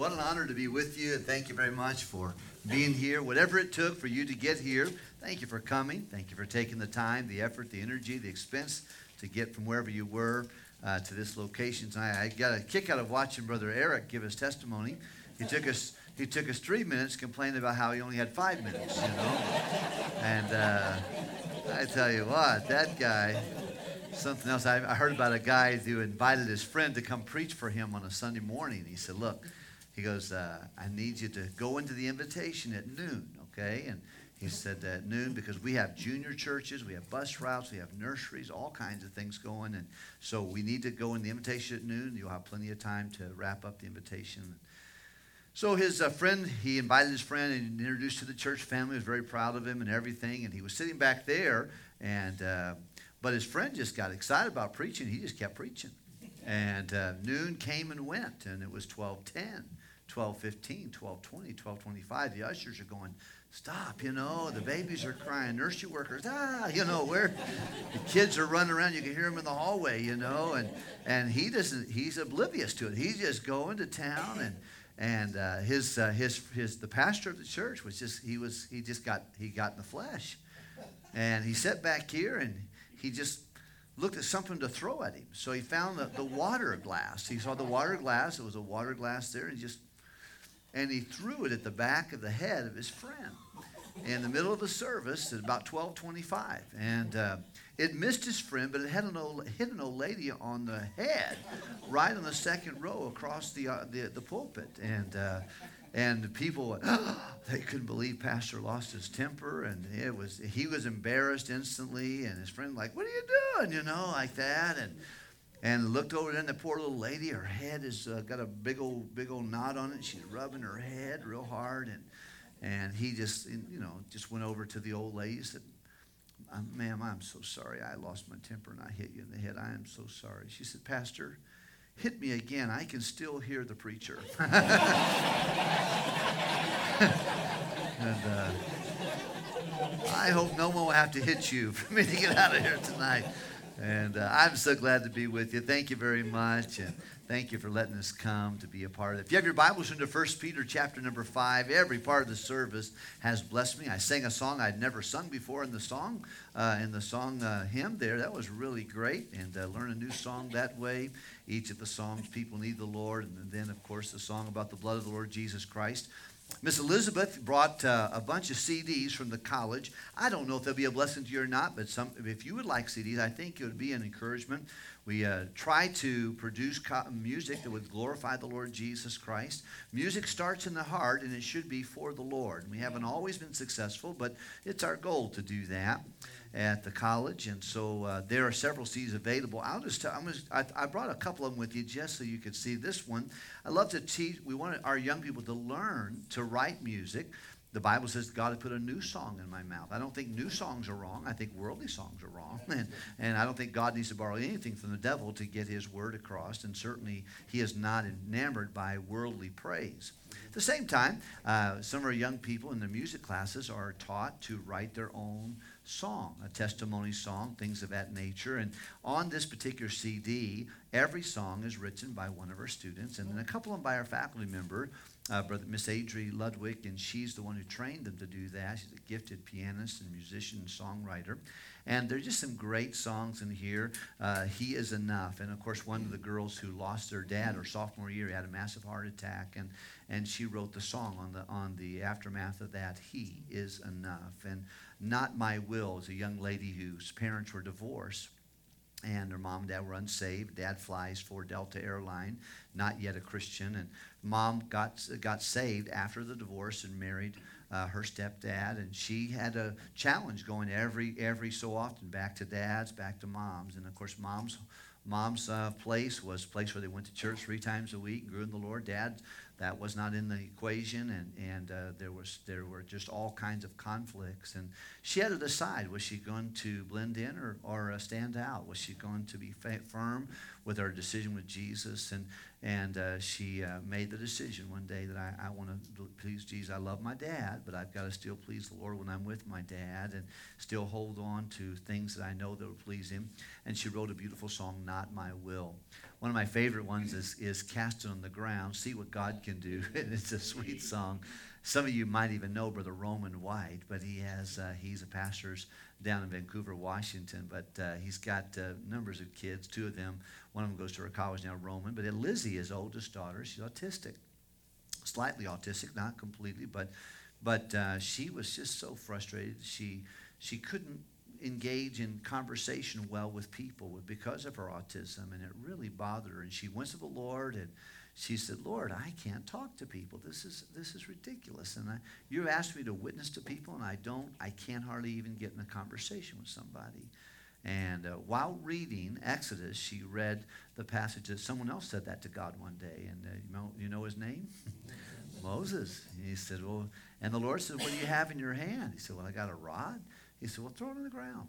What an honor to be with you, and thank you very much for being here. Whatever it took for you to get here, thank you for coming. Thank you for taking the time, the effort, the energy, the expense to get from wherever you were uh, to this location. I got a kick out of watching Brother Eric give his testimony. He took us. He took us three minutes, complaining about how he only had five minutes, you know. And uh, I tell you what, that guy, something else. I, I heard about a guy who invited his friend to come preach for him on a Sunday morning. He said, "Look." He goes, uh, I need you to go into the invitation at noon, okay? And he said at noon because we have junior churches, we have bus routes, we have nurseries, all kinds of things going. And so we need to go in the invitation at noon. You'll have plenty of time to wrap up the invitation. So his uh, friend, he invited his friend and introduced to the church family. Was very proud of him and everything. And he was sitting back there, and uh, but his friend just got excited about preaching. He just kept preaching. And uh, noon came and went, and it was twelve ten. 12:15, 12:20, 12:25. The ushers are going, stop, you know, the babies are crying, nursery workers, ah, you know, where the kids are running around, you can hear them in the hallway, you know, and and he doesn't, he's oblivious to it. He's just going to town, and and uh, his uh, his his the pastor of the church was just he was he just got he got in the flesh, and he sat back here and he just looked at something to throw at him. So he found the, the water glass. He saw the water glass. It was a water glass there. And he just and he threw it at the back of the head of his friend in the middle of the service at about 1225 and uh, it missed his friend but it had an old, hit an old lady on the head right on the second row across the, uh, the, the, pulpit. And uh, and people they couldn't believe pastor lost his temper. And it was he was embarrassed instantly. And his friend like what are you doing? You know like that. And and looked over there, and the poor little lady, her head has uh, got a big old, big old knot on it. She's rubbing her head real hard, and and he just, you know, just went over to the old lady and said, "Ma'am, I'm so sorry. I lost my temper and I hit you in the head. I am so sorry." She said, "Pastor, hit me again. I can still hear the preacher." and uh, I hope no one will have to hit you for me to get out of here tonight. And uh, I'm so glad to be with you. Thank you very much. And thank you for letting us come to be a part of it. If you have your Bibles into 1 Peter chapter number 5, every part of the service has blessed me. I sang a song I'd never sung before in the song, uh, in the song uh, hymn there. That was really great. And uh, learn a new song that way. Each of the songs, People Need the Lord. And then, of course, the song about the blood of the Lord Jesus Christ. Miss Elizabeth brought uh, a bunch of CDs from the college. I don't know if they'll be a blessing to you or not, but some, if you would like CDs, I think it would be an encouragement. We uh, try to produce co- music that would glorify the Lord Jesus Christ. Music starts in the heart, and it should be for the Lord. We haven't always been successful, but it's our goal to do that at the college, and so uh, there are several CDs available. I'll just tell. I'm just, I, I, brought a couple of them with you just so you could see this one. I love to teach. We want our young people to learn to write music. The Bible says God has put a new song in my mouth. I don't think new songs are wrong. I think worldly songs are wrong. And, and I don't think God needs to borrow anything from the devil to get his word across. And certainly he is not enamored by worldly praise. At the same time, uh, some of our young people in the music classes are taught to write their own song, a testimony song, things of that nature. And on this particular CD, every song is written by one of our students, and then a couple of them by our faculty member, uh, Brother Miss Adri Ludwig, and she's the one who trained them to do that. She's a gifted pianist and musician and songwriter. And there's just some great songs in here. Uh, he is enough. And of course, one of the girls who lost their dad her sophomore year had a massive heart attack, and and she wrote the song on the on the aftermath of that. He is enough. And not My Will is a young lady whose parents were divorced and her mom and dad were unsaved. Dad flies for Delta Airline, not yet a Christian, and mom got got saved after the divorce and married uh, her stepdad, and she had a challenge going every every so often back to dad's, back to mom's, and of course mom's mom's uh, place was place where they went to church three times a week, grew in the Lord. Dad that was not in the equation, and, and uh, there, was, there were just all kinds of conflicts. And she had to decide was she going to blend in or, or uh, stand out? Was she going to be firm with her decision with Jesus? And, and uh, she uh, made the decision one day that I, I want to please Jesus. I love my dad, but I've got to still please the Lord when I'm with my dad and still hold on to things that I know that will please him. And she wrote a beautiful song, Not My Will. one of my favorite ones is, is Cast It on the Ground, See What God Can Do. and it's a sweet song. Some of you might even know Brother Roman White, but he has uh, he's a pastor's down in Vancouver, Washington. But uh, he's got uh, numbers of kids. Two of them, one of them goes to her college now, Roman. But Lizzie, his oldest daughter, she's autistic, slightly autistic, not completely, but but uh, she was just so frustrated. She she couldn't engage in conversation well with people because of her autism, and it really bothered her. And she went to the Lord, and she said, "Lord, I can't talk to people. This is this is ridiculous. And I, you asked me to witness to people, and I don't. I can't hardly even get in a conversation with somebody." And uh, while reading Exodus, she read the passage that someone else said that to God one day. And uh, you, know, you know his name? Moses. And he said, Well, and the Lord said, What do you have in your hand? He said, Well, I got a rod. He said, Well, throw it on the ground.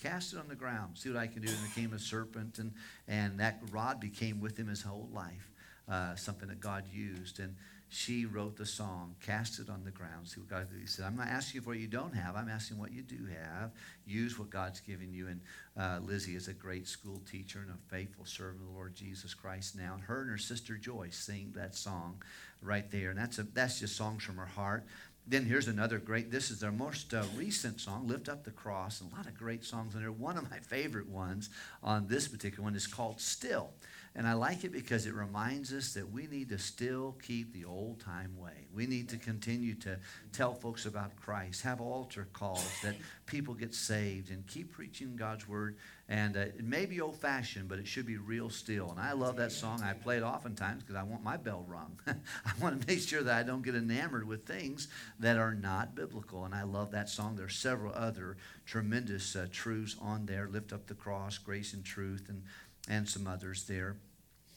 Cast it on the ground. See what I can do. And it became a serpent. And, and that rod became with him his whole life, uh, something that God used. And she wrote the song, Cast It on the Ground. See what God He said, I'm not asking you for what you don't have. I'm asking what you do have. Use what God's given you. And uh, Lizzie is a great school teacher and a faithful servant of the Lord Jesus Christ now. And her and her sister Joyce sing that song right there. And that's, a, that's just songs from her heart. Then here's another great, this is their most uh, recent song, Lift Up the Cross. And a lot of great songs in there. One of my favorite ones on this particular one is called Still. And I like it because it reminds us that we need to still keep the old time way. We need to continue to tell folks about Christ, have altar calls that people get saved, and keep preaching God's word. And uh, it may be old fashioned, but it should be real still. And I love that song. I play it oftentimes because I want my bell rung. I want to make sure that I don't get enamored with things that are not biblical. And I love that song. There are several other tremendous uh, truths on there Lift Up the Cross, Grace and Truth, and, and some others there.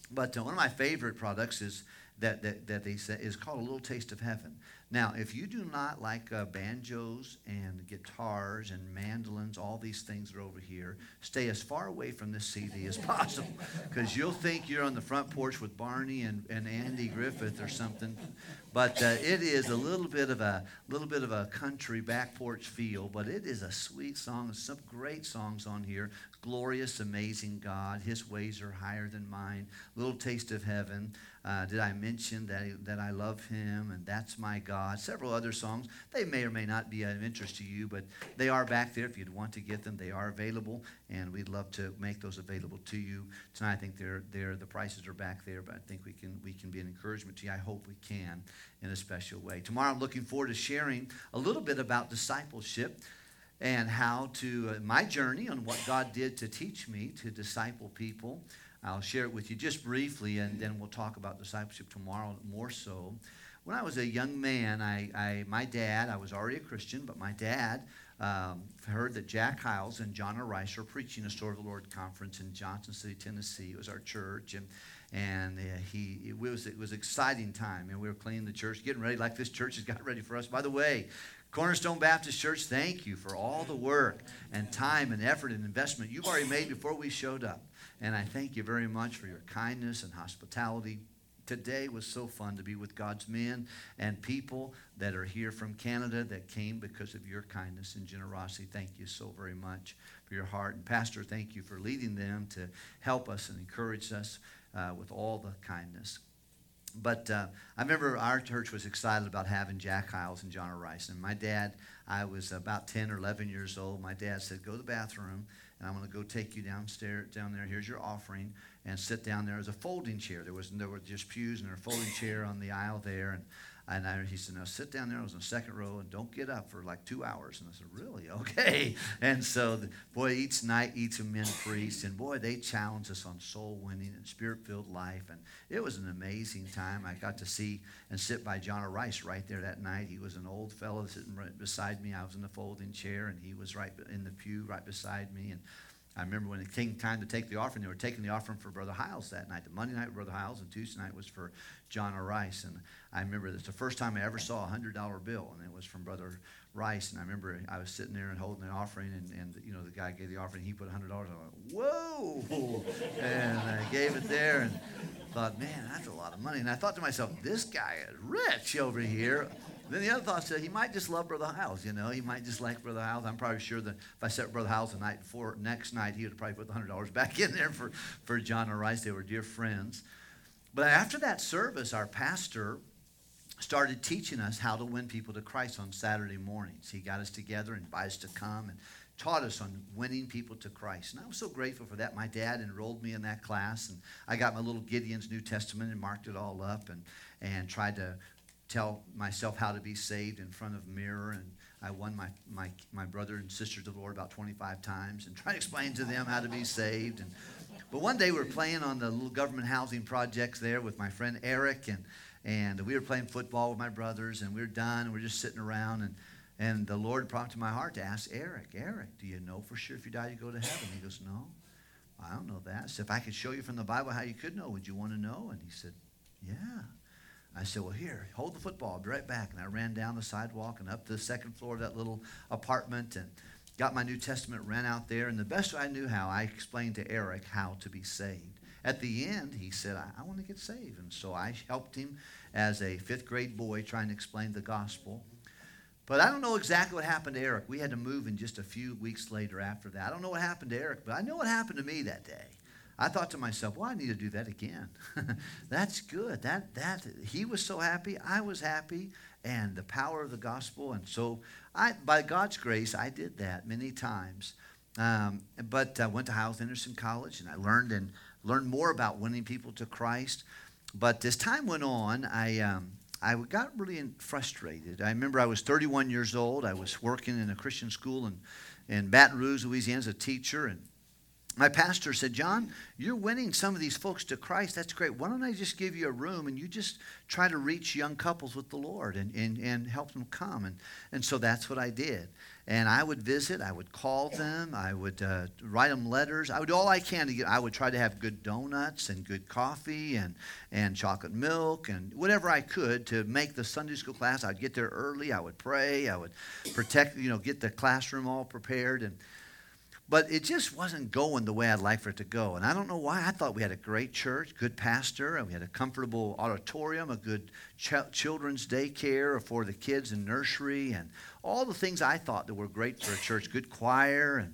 But uh, one of my favorite products is that, that, that they say is called A Little Taste of Heaven. Now, if you do not like uh, banjos and guitars and mandolins, all these things are over here, stay as far away from this CD as possible because you'll think you're on the front porch with Barney and, and Andy Griffith or something. But uh, it is a little bit of a little bit of a country back porch feel, but it is a sweet song. Some great songs on here. Glorious, amazing God. His ways are higher than mine. Little taste of heaven. Uh, did I mention that, that I love him and that's my God? Several other songs. They may or may not be of interest to you, but they are back there if you'd want to get them. They are available, and we'd love to make those available to you tonight. I think they're, they're the prices are back there, but I think we can we can be an encouragement to you. I hope we can in a special way. Tomorrow, I'm looking forward to sharing a little bit about discipleship and how to uh, my journey on what God did to teach me to disciple people. I'll share it with you just briefly, and then we'll talk about discipleship tomorrow more so. When I was a young man, I, I my dad, I was already a Christian, but my dad um, heard that Jack Hyles and John R. Rice were preaching a Sword of the Lord conference in Johnson City, Tennessee. It was our church, and and uh, he it was it was exciting time, and we were cleaning the church, getting ready like this church has got ready for us. By the way, Cornerstone Baptist Church, thank you for all the work and time and effort and investment you've already made before we showed up. And I thank you very much for your kindness and hospitality. Today was so fun to be with God's men and people that are here from Canada that came because of your kindness and generosity. Thank you so very much for your heart. And Pastor, thank you for leading them to help us and encourage us uh, with all the kindness. But uh, I remember our church was excited about having Jack Hyles and John. Rice. And my dad, I was about 10 or 11 years old. My dad said, Go to the bathroom and I'm going to go take you downstairs down there. Here's your offering, and sit down there. There's a folding chair. There was there were just pews and a folding chair on the aisle there, and and I, he said, now sit down there. I was in the second row and don't get up for like two hours. And I said, really? Okay. And so, the, boy, each night, each of men priest. And boy, they challenged us on soul winning and spirit filled life. And it was an amazing time. I got to see and sit by John. Rice right there that night. He was an old fellow sitting right beside me. I was in the folding chair and he was right in the pew right beside me. And I remember when it came time to take the offering, they were taking the offering for Brother Hyles that night. The Monday night, Brother Hyles, and Tuesday night was for John R. Rice. And I remember it's the first time I ever saw a $100 bill, and it was from Brother Rice. And I remember I was sitting there and holding the offering, and, and you know, the guy gave the offering, he put a $100 on it. Whoa! and I gave it there and thought, man, that's a lot of money. And I thought to myself, this guy is rich over here Then the other thought said he might just love Brother Hyles, you know. He might just like Brother Hyles. I'm probably sure that if I set Brother Hyles the night before, next night, he would probably put the $100 back in there for, for John R. Rice. They were dear friends. But after that service, our pastor started teaching us how to win people to Christ on Saturday mornings. He got us together and invited us to come and taught us on winning people to Christ. And I was so grateful for that. My dad enrolled me in that class, and I got my little Gideon's New Testament and marked it all up and, and tried to tell myself how to be saved in front of a mirror. And I won my, my, my brother and sister to the Lord about 25 times and tried to explain to them how to be saved. And, but one day we were playing on the little government housing projects there with my friend Eric, and, and we were playing football with my brothers, and we were done, and we are just sitting around. And, and the Lord prompted my heart to ask Eric, Eric, do you know for sure if you die, you go to heaven? He goes, No, I don't know that. So if I could show you from the Bible how you could know, would you want to know? And he said, Yeah. I said, Well, here, hold the football. I'll be right back. And I ran down the sidewalk and up to the second floor of that little apartment and got my New Testament, ran out there. And the best way I knew how, I explained to Eric how to be saved. At the end, he said, I, I want to get saved. And so I helped him as a fifth grade boy trying to explain the gospel. But I don't know exactly what happened to Eric. We had to move in just a few weeks later after that. I don't know what happened to Eric, but I know what happened to me that day. I thought to myself, well, I need to do that again. That's good. That that he was so happy, I was happy, and the power of the gospel. And so, I by God's grace, I did that many times. Um, but I went to Hyles Anderson College, and I learned and learned more about winning people to Christ. But as time went on, I um, I got really frustrated. I remember I was 31 years old. I was working in a Christian school in, in Baton Rouge, Louisiana, as a teacher, and my pastor said, John, you're winning some of these folks to Christ. That's great. Why don't I just give you a room and you just try to reach young couples with the Lord and, and, and help them come? And, and so that's what I did. And I would visit, I would call them, I would uh, write them letters. I would do all I can to get, I would try to have good donuts and good coffee and, and chocolate milk and whatever I could to make the Sunday school class. I'd get there early, I would pray, I would protect, you know, get the classroom all prepared. And, but it just wasn't going the way I'd like for it to go. And I don't know why. I thought we had a great church, good pastor, and we had a comfortable auditorium, a good ch- children's daycare for the kids and nursery, and all the things I thought that were great for a church, good choir. And,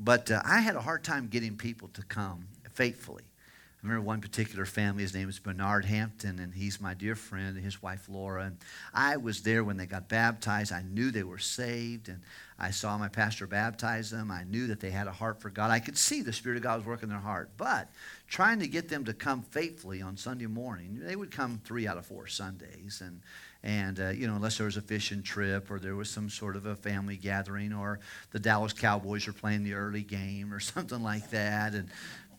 but uh, I had a hard time getting people to come faithfully. I remember one particular family, his name is Bernard Hampton, and he's my dear friend, and his wife Laura. And I was there when they got baptized. I knew they were saved, and I saw my pastor baptize them. I knew that they had a heart for God. I could see the Spirit of God was working in their heart. But trying to get them to come faithfully on Sunday morning, they would come three out of four Sundays. And, and uh, you know, unless there was a fishing trip or there was some sort of a family gathering or the Dallas Cowboys were playing the early game or something like that. And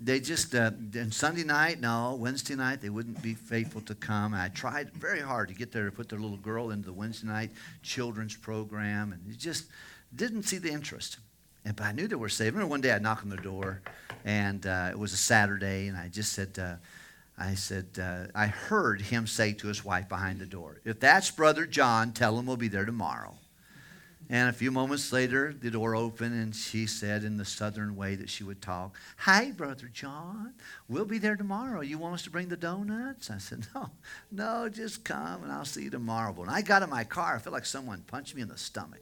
they just, uh, and Sunday night, no, Wednesday night, they wouldn't be faithful to come. I tried very hard to get there to put their little girl into the Wednesday night children's program. And it just, didn't see the interest. And, but I knew they were saved. Remember one day I knocked on their door, and uh, it was a Saturday, and I just said, uh, I said, uh, I heard him say to his wife behind the door, if that's Brother John, tell him we'll be there tomorrow. And a few moments later, the door opened, and she said in the southern way that she would talk, Hi, Brother John. We'll be there tomorrow. You want us to bring the donuts? I said, No, no, just come, and I'll see you tomorrow. When I got in my car, I felt like someone punched me in the stomach.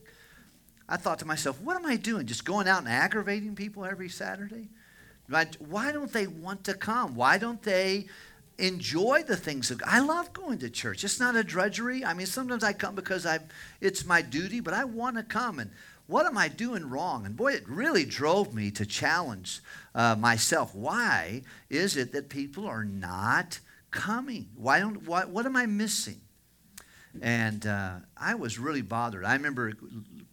I thought to myself, what am I doing? Just going out and aggravating people every Saturday? Why don't they want to come? Why don't they enjoy the things of God? I love going to church. It's not a drudgery. I mean, sometimes I come because I it's my duty, but I want to come. And what am I doing wrong? And boy, it really drove me to challenge uh, myself. Why is it that people are not coming? Why don't? What, what am I missing? And uh, I was really bothered. I remember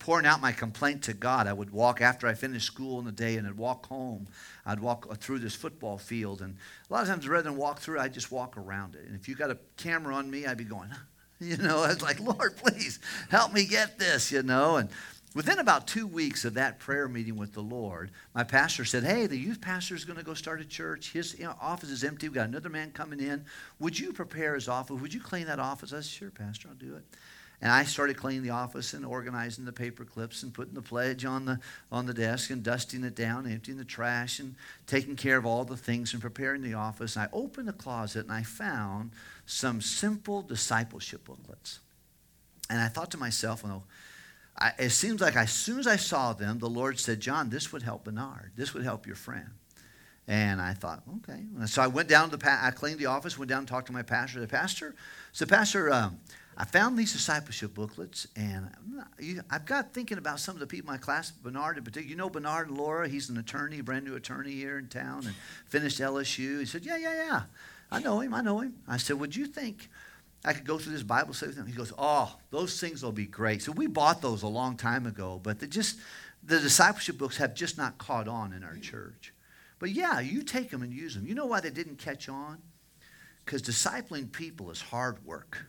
pouring out my complaint to God. I would walk after I finished school in the day and I'd walk home. I'd walk through this football field. And a lot of times, rather than walk through, I'd just walk around it. And if you got a camera on me, I'd be going, you know, I was like, Lord, please help me get this, you know. And within about two weeks of that prayer meeting with the Lord, my pastor said, Hey, the youth pastor is going to go start a church. His you know, office is empty. We've got another man coming in. Would you prepare his office? Would you clean that office? I said, Sure, Pastor, I'll do it. And I started cleaning the office and organizing the paper clips and putting the pledge on the, on the desk and dusting it down, emptying the trash and taking care of all the things and preparing the office. And I opened the closet and I found some simple discipleship booklets. And I thought to myself, well, I, it seems like as soon as I saw them, the Lord said, John, this would help Bernard. This would help your friend. And I thought, okay. So I went down to the, I cleaned the office, went down and talked to my pastor. The pastor, so pastor, um, I found these discipleship booklets, and I've got thinking about some of the people in my class, Bernard in particular. You know Bernard and Laura? He's an attorney, brand new attorney here in town, and finished LSU. He said, yeah, yeah, yeah. I know him, I know him. I said, would you think I could go through this Bible study with him. He goes, Oh, those things will be great. So we bought those a long time ago, but just the discipleship books have just not caught on in our church. But yeah, you take them and use them. You know why they didn't catch on? Because discipling people is hard work.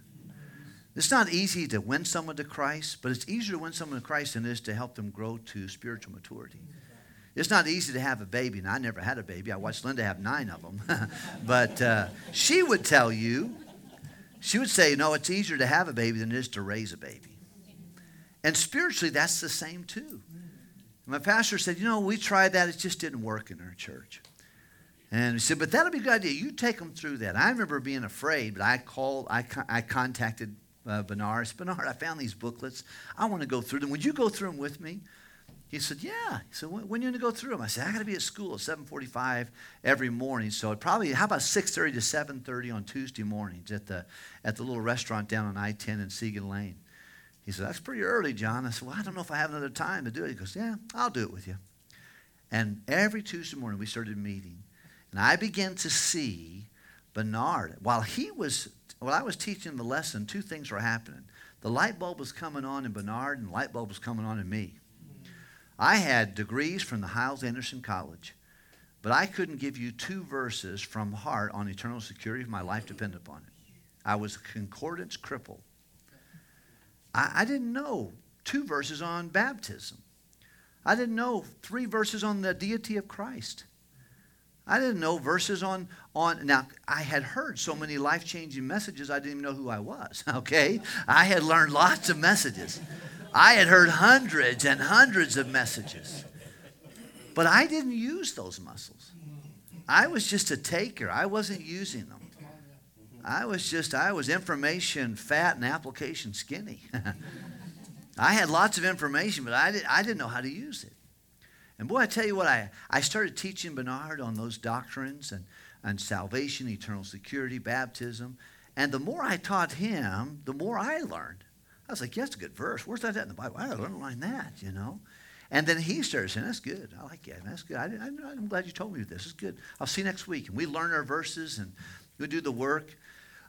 It's not easy to win someone to Christ, but it's easier to win someone to Christ than it is to help them grow to spiritual maturity. It's not easy to have a baby, and I never had a baby. I watched Linda have nine of them. but uh, she would tell you she would say, no, it's easier to have a baby than it is to raise a baby. And spiritually, that's the same too. My pastor said, you know, we tried that, it just didn't work in our church. And he said, but that'll be a good idea. You take them through that. I remember being afraid, but I called, I, I contacted uh, Bernard. Bernard, I found these booklets. I want to go through them. Would you go through them with me? He said, yeah. He said, when, are you going to go through them? I said, I got to be at school at 745 every morning. So it probably, how about 6.30 to 7.30 on Tuesday mornings at the, at the little restaurant down on I-10 in Siegen Lane. He said, that's pretty early, John. I said, well, I don't know if I have another time to do it. He goes, yeah, I'll do it with you. And every Tuesday morning we started meeting. And I began to see Bernard. While he was, while I was teaching the lesson, two things were happening. The light bulb was coming on in Bernard, and the light bulb was coming on in me. I had degrees from the Hyles Anderson College, but I couldn't give you two verses from heart on eternal security if my life depended upon it. I was a concordance cripple. I, I didn't know two verses on baptism. I didn't know three verses on the deity of Christ. I didn't know verses on, on now I had heard so many life-changing messages I didn't even know who I was. Okay? I had learned lots of messages. I had heard hundreds and hundreds of messages, but I didn't use those muscles. I was just a taker, I wasn't using them. I was just, I was information fat and application skinny. I had lots of information, but I, did, I didn't know how to use it. And boy, I tell you what, I, I started teaching Bernard on those doctrines and, and salvation, eternal security, baptism. And the more I taught him, the more I learned. I was like, yeah, that's a good verse. Where's that at in the Bible? I underline that, you know. And then he started saying, that's good. I like that. That's good. I, am glad you told me this. It's good. I'll see you next week. And we learn our verses and we do the work.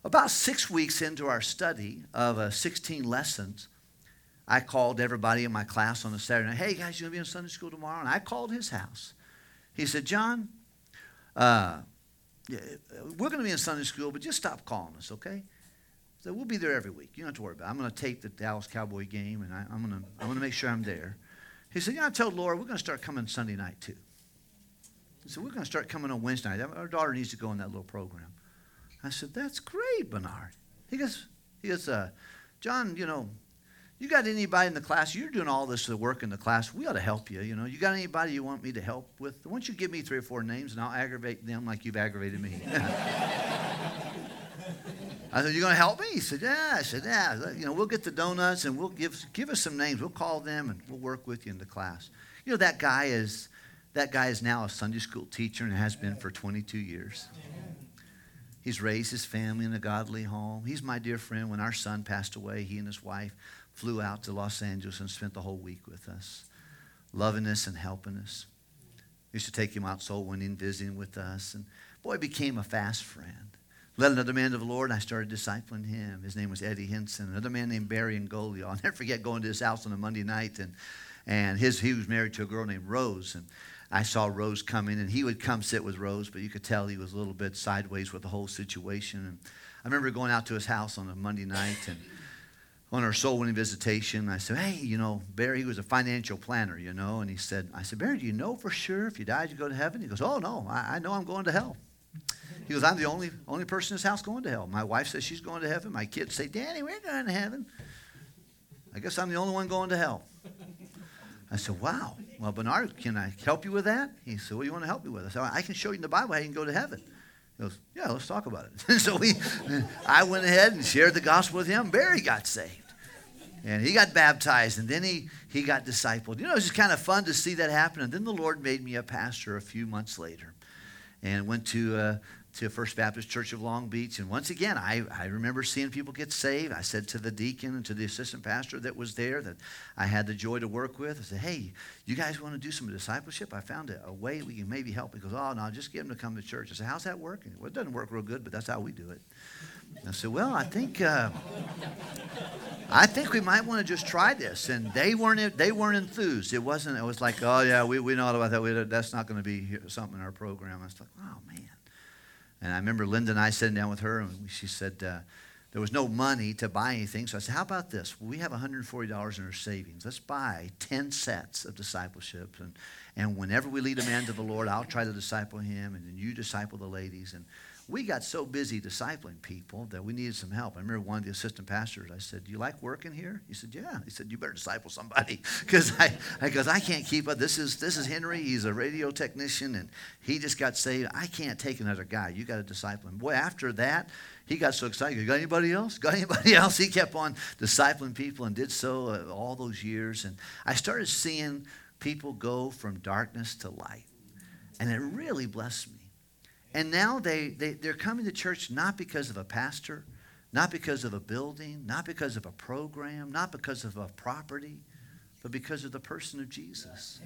About six weeks into our study of uh, 16 lessons, I called everybody in my class on a Saturday night, hey, guys, you going to be in Sunday school tomorrow? And I called his house. He said, John, uh, we're going to be in Sunday school, but just stop calling us, okay? So we'll be there every week. You don't have to worry about it. I'm going to tape the Dallas Cowboy game, and I, am to I'm to make sure I'm there. He said, Yeah, I told Laura we're going to start coming Sunday night too. He said, We're going to start coming on Wednesday night. Our daughter needs to go in that little program. I said, That's great, Bernard. He goes, he goes uh, John, you know, you got anybody in the class? You're doing all this work in the class. We ought to help you. You know, you got anybody you want me to help with? Why don't you give me three or four names, and I'll aggravate them like you've aggravated me. I said, "You're going to help me?" He said, "Yeah." I said, "Yeah. You know, we'll get the donuts and we'll give give us some names. We'll call them and we'll work with you in the class." You know, that guy is that guy is now a Sunday school teacher and has been for 22 years. He's raised his family in a godly home. He's my dear friend. When our son passed away, he and his wife flew out to Los Angeles and spent the whole week with us, loving us and helping us. We used to take him out soul winning, visiting with us, and boy, became a fast friend. Led another man to the Lord, and I started discipling him. His name was Eddie Henson. Another man named Barry Ngolio. I'll never forget going to his house on a Monday night, and, and his, he was married to a girl named Rose. And I saw Rose coming, and he would come sit with Rose, but you could tell he was a little bit sideways with the whole situation. And I remember going out to his house on a Monday night, and on our soul winning visitation, I said, Hey, you know, Barry, he was a financial planner, you know, and he said, I said, Barry, do you know for sure if you died, you go to heaven? He goes, Oh, no, I, I know I'm going to hell. He goes, I'm the only, only person in this house going to hell. My wife says she's going to heaven. My kids say, Daddy, we're going to heaven. I guess I'm the only one going to hell. I said, Wow. Well, Bernard, can I help you with that? He said, What do you want to help me with? I said, I can show you in the Bible how you can go to heaven. He goes, Yeah, let's talk about it. so we, I went ahead and shared the gospel with him. Barry got saved. And he got baptized, and then he, he got discipled. You know, it was just kind of fun to see that happen. And then the Lord made me a pastor a few months later and went to uh, to First Baptist Church of Long Beach. And once again, I, I remember seeing people get saved. I said to the deacon and to the assistant pastor that was there that I had the joy to work with, I said, hey, you guys want to do some discipleship? I found a, a way we can maybe help. He goes, oh, no, just get them to come to church. I said, how's that working? Well, it doesn't work real good, but that's how we do it. I said, well, I think, uh, I think we might want to just try this. And they weren't, they weren't enthused. It wasn't, it was like, oh, yeah, we, we know about that. We, that's not going to be something in our program. I was like, oh, man. And I remember Linda and I sitting down with her, and she said uh, there was no money to buy anything. So I said, How about this? We have $140 in our savings. Let's buy 10 sets of discipleship. And, and whenever we lead a man to the Lord, I'll try to disciple him, and then you disciple the ladies. And we got so busy discipling people that we needed some help. I remember one of the assistant pastors, I said, Do you like working here? He said, Yeah. He said, You better disciple somebody. Because I, I, I can't keep up. This is, this is Henry. He's a radio technician, and he just got saved. I can't take another guy. You got to disciple him. Boy, after that, he got so excited. Got anybody else? Got anybody else? He kept on discipling people and did so uh, all those years. And I started seeing people go from darkness to light. And it really blessed me. And now they, they, they're coming to church not because of a pastor, not because of a building, not because of a program, not because of a property, but because of the person of Jesus.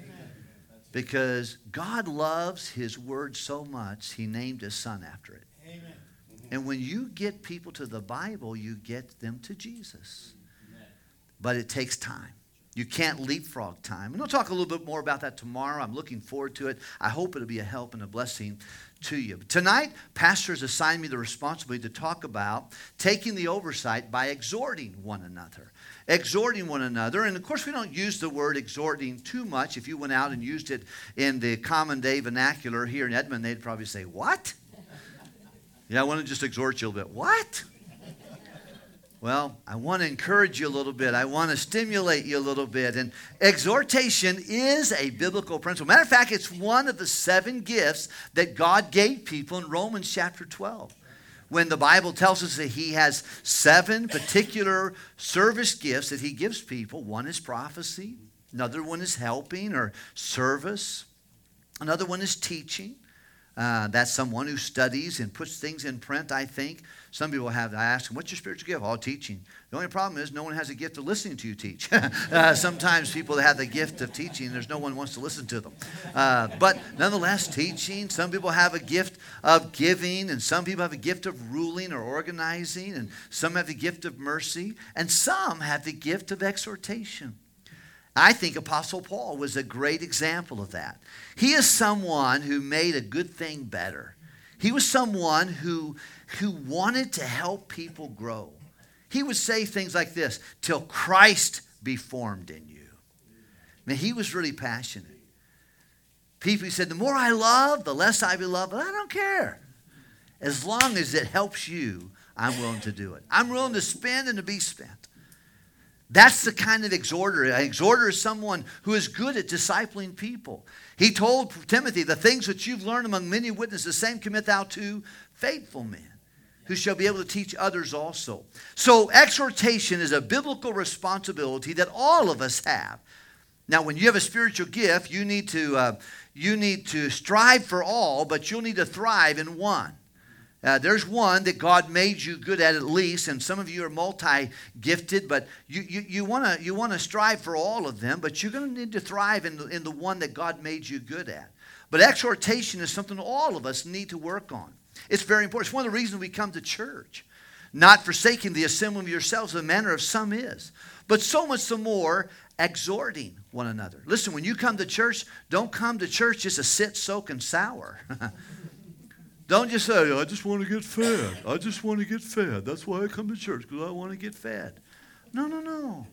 Because God loves His Word so much, He named His Son after it. Amen. And when you get people to the Bible, you get them to Jesus. But it takes time. You can't leapfrog time. And I'll talk a little bit more about that tomorrow. I'm looking forward to it. I hope it'll be a help and a blessing to you. Tonight, pastors assigned me the responsibility to talk about taking the oversight by exhorting one another. Exhorting one another. And of course, we don't use the word exhorting too much. If you went out and used it in the common day vernacular here in Edmond, they'd probably say, What? Yeah, I want to just exhort you a little bit. What? Well, I want to encourage you a little bit. I want to stimulate you a little bit. And exhortation is a biblical principle. Matter of fact, it's one of the seven gifts that God gave people in Romans chapter 12. When the Bible tells us that He has seven particular service gifts that He gives people one is prophecy, another one is helping or service, another one is teaching. Uh, that's someone who studies and puts things in print, I think. Some people have, I ask them, what's your spiritual gift? All teaching. The only problem is no one has a gift of listening to you teach. uh, sometimes people have the gift of teaching, there's no one wants to listen to them. Uh, but nonetheless, teaching. Some people have a gift of giving, and some people have a gift of ruling or organizing, and some have the gift of mercy, and some have the gift of exhortation. I think Apostle Paul was a great example of that. He is someone who made a good thing better. He was someone who who wanted to help people grow. He would say things like this till Christ be formed in you. I mean, he was really passionate. People he said, the more I love, the less I be loved, but I don't care. As long as it helps you, I'm willing to do it. I'm willing to spend and to be spent. That's the kind of exhorter. An exhorter is someone who is good at discipling people. He told Timothy, The things which you've learned among many witnesses, the same commit thou to faithful men who shall be able to teach others also. So, exhortation is a biblical responsibility that all of us have. Now, when you have a spiritual gift, you need to, uh, you need to strive for all, but you'll need to thrive in one. Uh, there's one that God made you good at at least, and some of you are multi-gifted, but you, you, you want to you wanna strive for all of them, but you're going to need to thrive in the, in the one that God made you good at. But exhortation is something all of us need to work on. It's very important. It's one of the reasons we come to church. Not forsaking the assembling of yourselves, the manner of some is. But so much the more exhorting one another. Listen, when you come to church, don't come to church just to sit, soak, and sour. don't just say, I just want to get fed. I just want to get fed. That's why I come to church, because I want to get fed. No, no, no.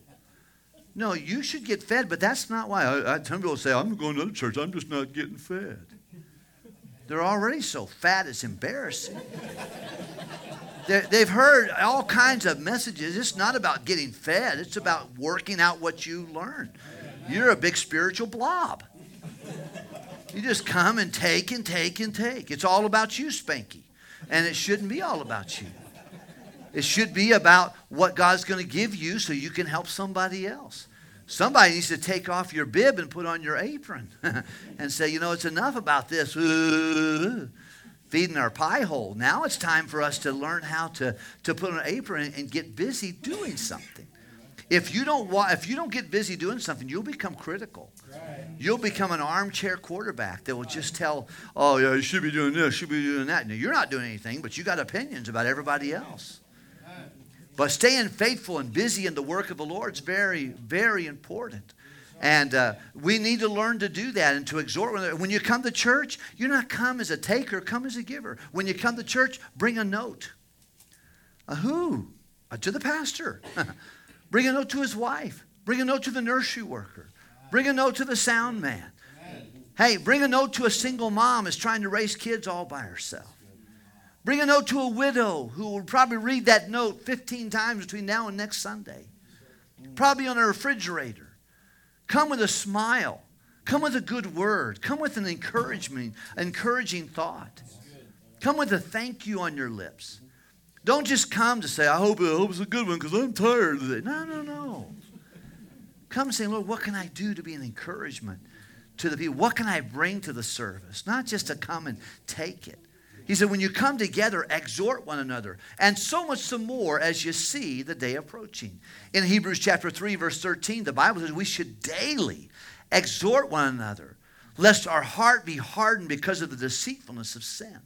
No, you should get fed, but that's not why. I, I, some people say, I'm going to church, I'm just not getting fed. They're already so fat, it's embarrassing. They've heard all kinds of messages. It's not about getting fed, it's about working out what you learn. You're a big spiritual blob. You just come and take and take and take. It's all about you, Spanky. And it shouldn't be all about you. It should be about what God's going to give you so you can help somebody else. Somebody needs to take off your bib and put on your apron and say, you know, it's enough about this feeding our pie hole. Now it's time for us to learn how to, to put on an apron and get busy doing something. If you don't if you don't get busy doing something, you'll become critical. You'll become an armchair quarterback that will just tell, "Oh yeah, you should be doing this, should be doing that." Now you're not doing anything, but you got opinions about everybody else. But staying faithful and busy in the work of the Lord is very, very important. And uh, we need to learn to do that and to exhort. When you come to church, you're not come as a taker, come as a giver. When you come to church, bring a note. A who? A to the pastor. bring a note to his wife. Bring a note to the nursery worker. Bring a note to the sound man. Hey, bring a note to a single mom who's trying to raise kids all by herself. Bring a note to a widow who will probably read that note 15 times between now and next Sunday. Probably on a refrigerator. Come with a smile. Come with a good word. Come with an encouragement, encouraging thought. Come with a thank you on your lips. Don't just come to say, I hope, I hope it's a good one because I'm tired it. No, no, no. Come saying, Lord, what can I do to be an encouragement to the people? What can I bring to the service? Not just to come and take it. He said, when you come together, exhort one another, and so much the more as you see the day approaching. In Hebrews chapter 3, verse 13, the Bible says we should daily exhort one another, lest our heart be hardened because of the deceitfulness of sin.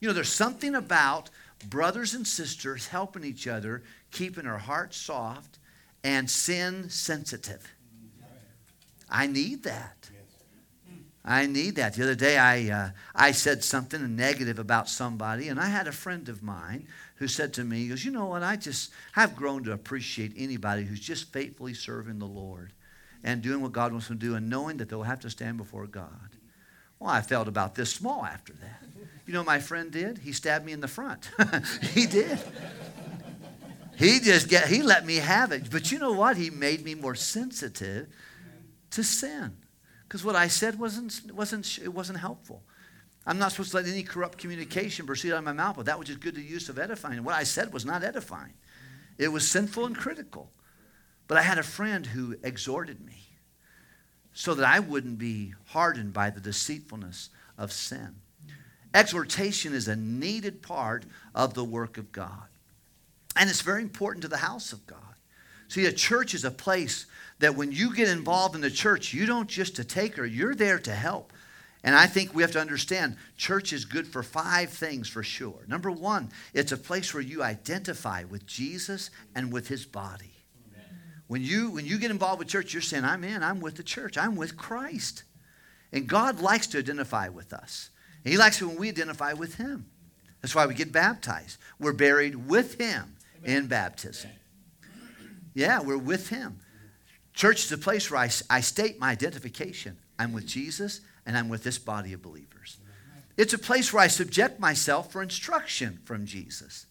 You know, there's something about brothers and sisters helping each other, keeping our hearts soft and sin sensitive. I need that. I need that. The other day, I, uh, I said something negative about somebody, and I had a friend of mine who said to me, he goes, You know what? I just, I've grown to appreciate anybody who's just faithfully serving the Lord and doing what God wants them to do and knowing that they'll have to stand before God. Well, I felt about this small after that. You know my friend did? He stabbed me in the front. he did. He just get he let me have it. But you know what? He made me more sensitive to sin because what I said wasn't, wasn't, it wasn't helpful. I'm not supposed to let any corrupt communication proceed out of my mouth, but that was just good to use of edifying. What I said was not edifying. It was sinful and critical. But I had a friend who exhorted me so that I wouldn't be hardened by the deceitfulness of sin. Exhortation is a needed part of the work of God. And it's very important to the house of God. See, a church is a place that when you get involved in the church, you don't just to take her, you're there to help. And I think we have to understand church is good for five things for sure. Number one, it's a place where you identify with Jesus and with his body. When you, when you get involved with church, you're saying, I'm in, I'm with the church, I'm with Christ. And God likes to identify with us. And he likes it when we identify with him. That's why we get baptized. We're buried with him in baptism. Yeah, we're with him. Church is a place where I, I state my identification. I'm with Jesus and I'm with this body of believers. It's a place where I subject myself for instruction from Jesus.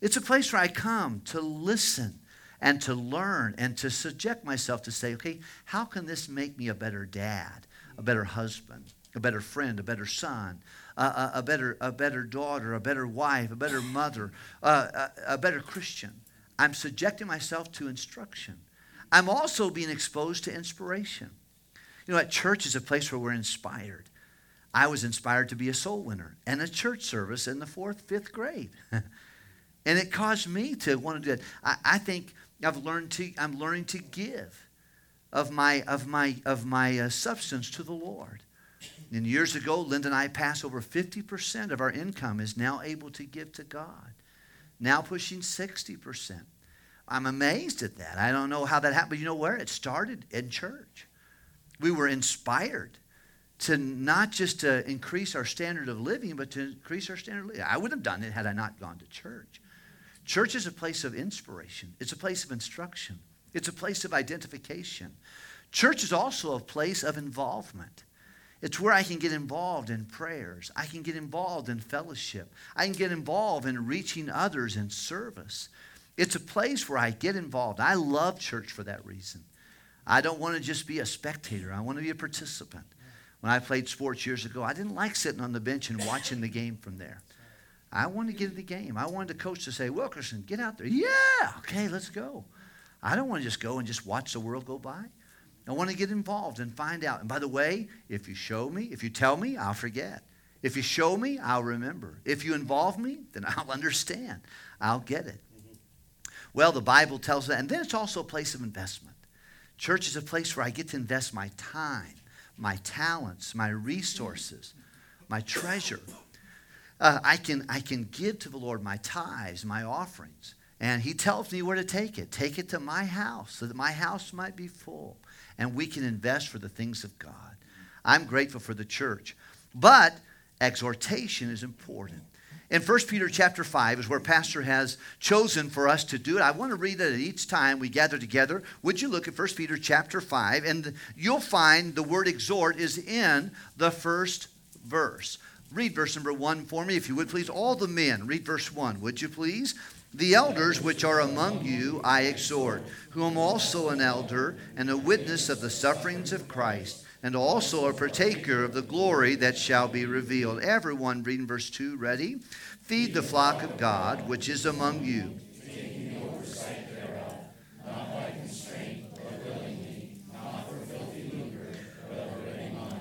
It's a place where I come to listen and to learn and to subject myself to say, okay, how can this make me a better dad, a better husband, a better friend, a better son, a, a, a better, a better daughter, a better wife, a better mother, uh, a, a better Christian? I'm subjecting myself to instruction. I'm also being exposed to inspiration. You know, at church is a place where we're inspired. I was inspired to be a soul winner and a church service in the fourth, fifth grade. and it caused me to want to do it. I, I, think I've learned to, I'm learning to give of my, of my, of my uh, substance to the Lord. And years ago, Linda and I passed over 50% of our income is now able to give to God. Now pushing 60%. I'm amazed at that. I don't know how that happened, but you know where? It started in church. We were inspired to not just to increase our standard of living, but to increase our standard of living. I wouldn't have done it had I not gone to church. Church is a place of inspiration, it's a place of instruction, it's a place of identification. Church is also a place of involvement. It's where I can get involved in prayers. I can get involved in fellowship. I can get involved in reaching others in service. It's a place where I get involved. I love church for that reason. I don't want to just be a spectator, I want to be a participant. When I played sports years ago, I didn't like sitting on the bench and watching the game from there. I wanted to get in the game. I wanted the coach to say, Wilkerson, get out there. Yeah, okay, let's go. I don't want to just go and just watch the world go by. I want to get involved and find out. And by the way, if you show me, if you tell me, I'll forget. If you show me, I'll remember. If you involve me, then I'll understand. I'll get it. Well, the Bible tells that. and then it's also a place of investment. Church is a place where I get to invest my time, my talents, my resources, my treasure. Uh, I, can, I can give to the Lord my tithes, my offerings. And He tells me where to take it. Take it to my house so that my house might be full. And we can invest for the things of God. I'm grateful for the church. But exhortation is important. In 1 Peter chapter 5 is where Pastor has chosen for us to do it. I want to read it each time we gather together. Would you look at 1 Peter chapter 5? And you'll find the word exhort is in the first verse. Read verse number 1 for me, if you would please. All the men, read verse 1, would you please? The elders which are among you I exhort, who am also an elder and a witness of the sufferings of Christ and also a partaker of the glory that shall be revealed. Everyone, reading verse 2, ready? Feed the flock of God which is among you.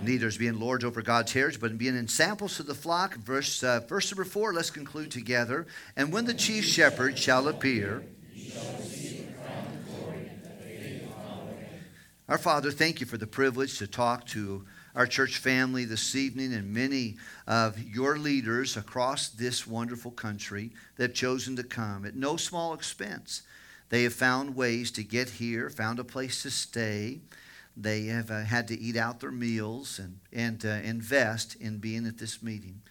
Neither as being lords over God's heritage, but in being in samples to the flock. Verse, uh, verse number four, let's conclude together. And when the chief shepherd shall appear, Our Father, thank you for the privilege to talk to our church family this evening and many of your leaders across this wonderful country that have chosen to come at no small expense. They have found ways to get here, found a place to stay. They have uh, had to eat out their meals and, and uh, invest in being at this meeting.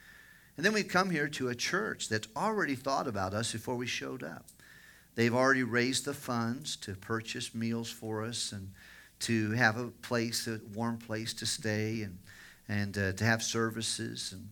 And then we've come here to a church that's already thought about us before we showed up. They've already raised the funds to purchase meals for us and to have a place, a warm place to stay, and and uh, to have services and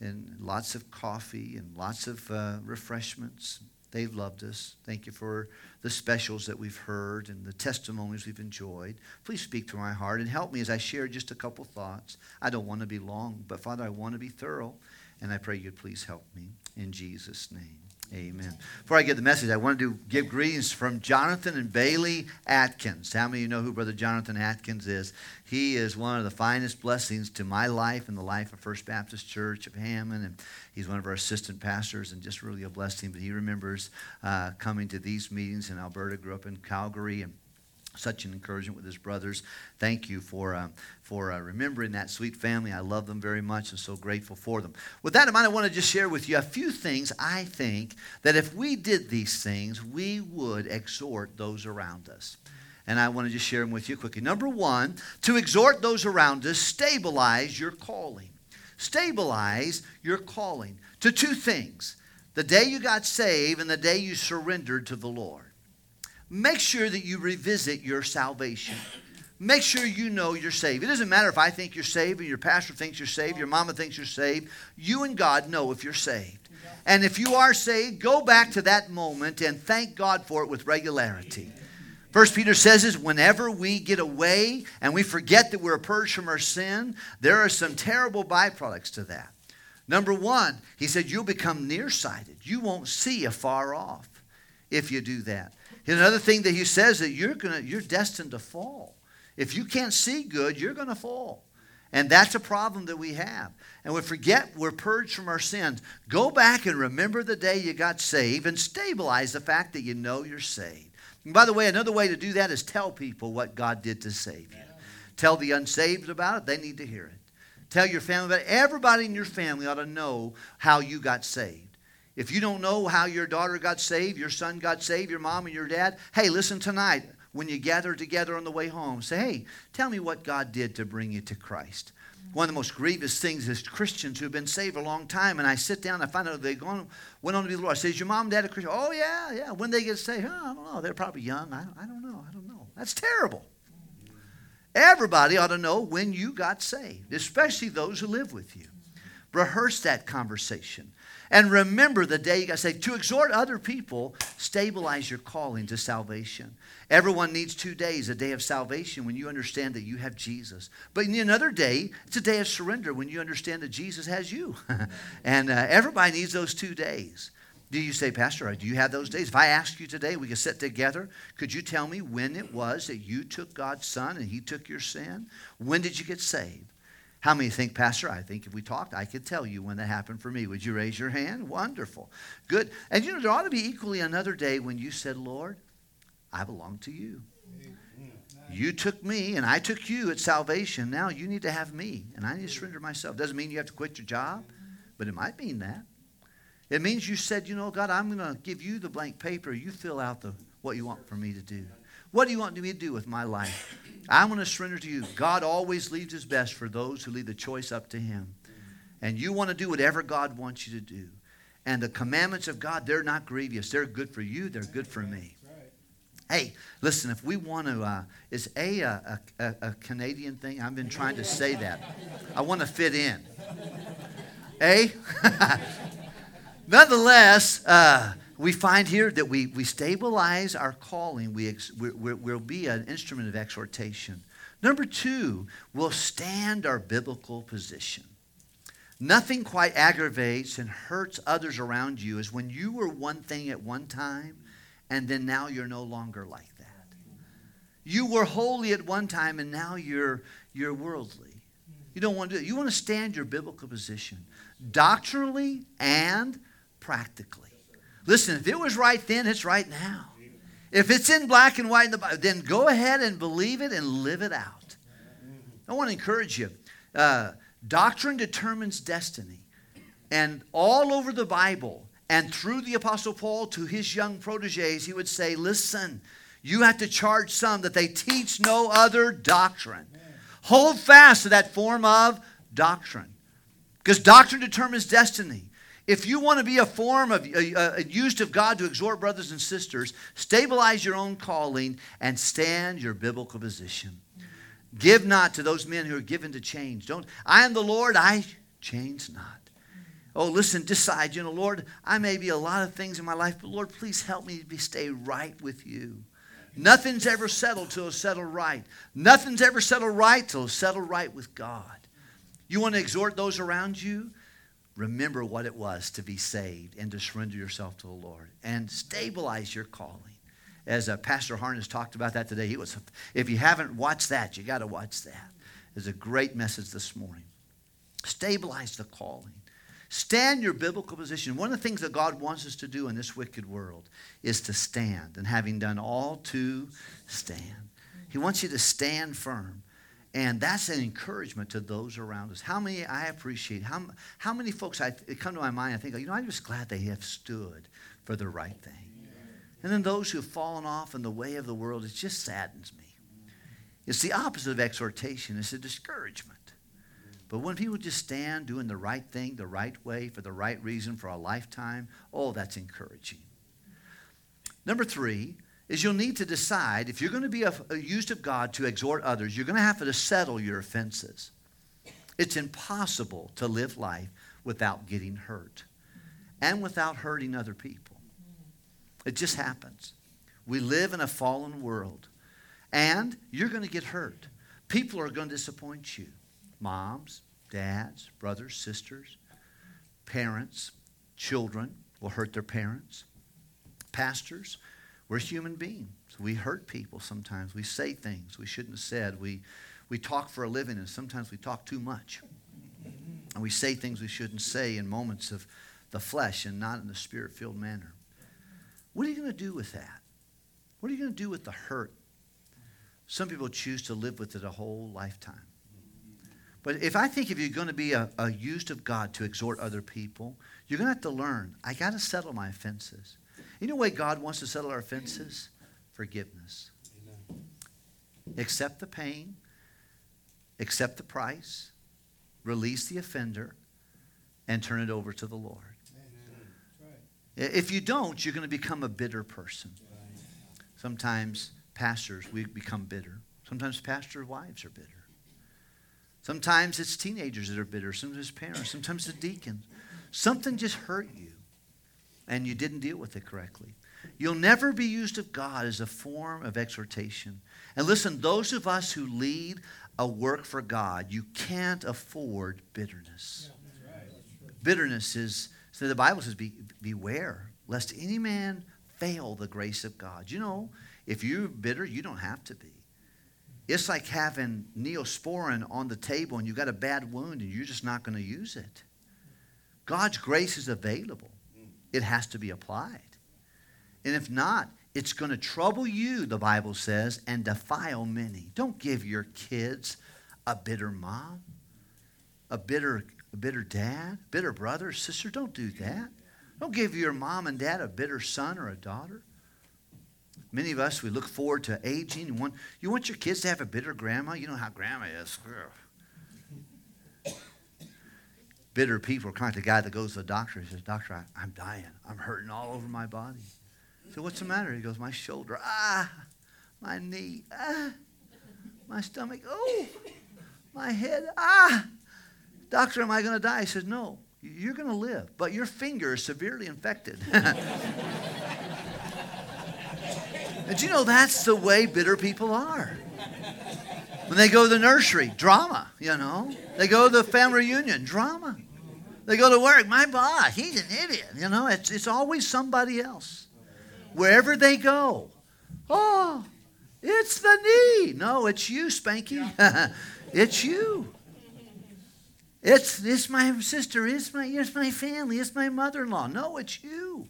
and lots of coffee and lots of uh, refreshments. They've loved us. Thank you for the specials that we've heard and the testimonies we've enjoyed. Please speak to my heart and help me as I share just a couple thoughts. I don't want to be long, but Father, I want to be thorough, and I pray you'd please help me in Jesus' name. Amen. Before I get the message, I wanted to give greetings from Jonathan and Bailey Atkins. How many of you know who Brother Jonathan Atkins is? He is one of the finest blessings to my life and the life of First Baptist Church of Hammond. And he's one of our assistant pastors and just really a blessing. But he remembers uh, coming to these meetings in Alberta, grew up in Calgary, and such an encouragement with his brothers. Thank you for, uh, for uh, remembering that sweet family. I love them very much and so grateful for them. With that in mind, I want to just share with you a few things I think that if we did these things, we would exhort those around us. And I want to just share them with you quickly. Number one, to exhort those around us, stabilize your calling. Stabilize your calling to two things the day you got saved and the day you surrendered to the Lord make sure that you revisit your salvation. Make sure you know you're saved. It doesn't matter if I think you're saved, or your pastor thinks you're saved, your mama thinks you're saved. You and God know if you're saved. And if you are saved, go back to that moment and thank God for it with regularity. First Peter says is whenever we get away and we forget that we're purged from our sin, there are some terrible byproducts to that. Number one, he said you'll become nearsighted. You won't see afar off if you do that. Another thing that he says that you're gonna you're destined to fall. If you can't see good, you're gonna fall. And that's a problem that we have. And we forget we're purged from our sins. Go back and remember the day you got saved and stabilize the fact that you know you're saved. And by the way, another way to do that is tell people what God did to save you. Tell the unsaved about it, they need to hear it. Tell your family about it. Everybody in your family ought to know how you got saved. If you don't know how your daughter got saved, your son got saved, your mom and your dad, hey, listen tonight. When you gather together on the way home, say, hey, tell me what God did to bring you to Christ. One of the most grievous things is Christians who've been saved a long time, and I sit down and I find out they gone, went on to be the Lord. I say, is your mom and dad a Christian? Oh, yeah, yeah. When they get saved? Oh, I don't know. They're probably young. I don't, I don't know. I don't know. That's terrible. Everybody ought to know when you got saved, especially those who live with you. Rehearse that conversation. And remember the day you got saved. To exhort other people, stabilize your calling to salvation. Everyone needs two days a day of salvation when you understand that you have Jesus. But another day, it's a day of surrender when you understand that Jesus has you. and uh, everybody needs those two days. Do you say, Pastor, do you have those days? If I ask you today, we could sit together. Could you tell me when it was that you took God's Son and He took your sin? When did you get saved? How many think, Pastor? I think if we talked, I could tell you when that happened for me. Would you raise your hand? Wonderful. Good. And you know, there ought to be equally another day when you said, Lord, I belong to you. You took me and I took you at salvation. Now you need to have me and I need to surrender myself. Doesn't mean you have to quit your job, but it might mean that. It means you said, you know, God, I'm going to give you the blank paper. You fill out the, what you want for me to do. What do you want me to do with my life? I want to surrender to you. God always leaves his best for those who leave the choice up to him. And you want to do whatever God wants you to do. And the commandments of God, they're not grievous. They're good for you, they're good for me. Hey, listen, if we want to, uh, is A a, a, a Canadian thing? I've been trying to say that. I want to fit in. A? Nonetheless, uh, we find here that we, we stabilize our calling. We ex, we will be an instrument of exhortation. Number two, we'll stand our biblical position. Nothing quite aggravates and hurts others around you as when you were one thing at one time and then now you're no longer like that. You were holy at one time and now you're, you're worldly. You don't want to do it. You want to stand your biblical position doctrinally and practically. Listen, if it was right then, it's right now. If it's in black and white in the Bible, then go ahead and believe it and live it out. I want to encourage you. Uh, doctrine determines destiny. And all over the Bible and through the Apostle Paul to his young proteges, he would say, Listen, you have to charge some that they teach no other doctrine. Hold fast to that form of doctrine. Because doctrine determines destiny. If you want to be a form of uh, used of God to exhort brothers and sisters, stabilize your own calling and stand your biblical position. Give not to those men who are given to change. Don't I am the Lord, I change not. Oh, listen, decide, you know, Lord, I may be a lot of things in my life, but Lord, please help me to be, stay right with you. Nothing's ever settled till it's settled right. Nothing's ever settled right till it's settled right with God. You want to exhort those around you? Remember what it was to be saved and to surrender yourself to the Lord and stabilize your calling. As uh, Pastor Harness talked about that today, he was. If you haven't watched that, you got to watch that. It's a great message this morning. Stabilize the calling. Stand your biblical position. One of the things that God wants us to do in this wicked world is to stand, and having done all to stand. He wants you to stand firm. And that's an encouragement to those around us. How many I appreciate, how, how many folks I, come to my mind, I think, you know, I'm just glad they have stood for the right thing. And then those who have fallen off in the way of the world, it just saddens me. It's the opposite of exhortation, it's a discouragement. But when people just stand doing the right thing, the right way, for the right reason, for a lifetime, oh, that's encouraging. Number three, is you'll need to decide if you're going to be a, a used of God to exhort others, you're going to have to settle your offenses. It's impossible to live life without getting hurt and without hurting other people. It just happens. We live in a fallen world, and you're going to get hurt. People are going to disappoint you moms, dads, brothers, sisters, parents, children will hurt their parents, pastors we're human beings. We hurt people sometimes. We say things we shouldn't have said. We, we talk for a living, and sometimes we talk too much. And we say things we shouldn't say in moments of the flesh and not in the spirit filled manner. What are you going to do with that? What are you going to do with the hurt? Some people choose to live with it a whole lifetime. But if I think if you're going to be a, a used of God to exhort other people, you're going to have to learn I got to settle my offenses. You know way God wants to settle our offenses? Forgiveness. Amen. Accept the pain, accept the price, release the offender, and turn it over to the Lord. Right. If you don't, you're going to become a bitter person. Sometimes pastors, we become bitter. Sometimes pastor wives are bitter. Sometimes it's teenagers that are bitter. Sometimes parents. Sometimes the deacons. Something just hurt you and you didn't deal with it correctly. You'll never be used of God as a form of exhortation. And listen, those of us who lead a work for God, you can't afford bitterness. Bitterness is, so the Bible says, be, beware lest any man fail the grace of God. You know, if you're bitter, you don't have to be. It's like having neosporin on the table and you got a bad wound and you're just not going to use it. God's grace is available. It has to be applied. And if not, it's going to trouble you, the Bible says, and defile many. Don't give your kids a bitter mom, a bitter, a bitter dad, bitter brother, sister. Don't do that. Don't give your mom and dad a bitter son or a daughter. Many of us, we look forward to aging. You want, you want your kids to have a bitter grandma? You know how grandma is. Bitter people are kind of the guy that goes to the doctor. He says, Doctor, I, I'm dying. I'm hurting all over my body. So what's the matter? He goes, my shoulder, ah, my knee, ah, my stomach, oh, my head, ah. Doctor, am I going to die? He says, no, you're going to live, but your finger is severely infected. Did you know that's the way bitter people are? When they go to the nursery, drama, you know. They go to the family reunion, drama. They go to work, my boss, he's an idiot. You know, it's, it's always somebody else. Wherever they go, oh, it's the knee. No, it's you, Spanky. it's you. It's, it's my sister, it's my, it's my family, it's my mother in law. No, it's you.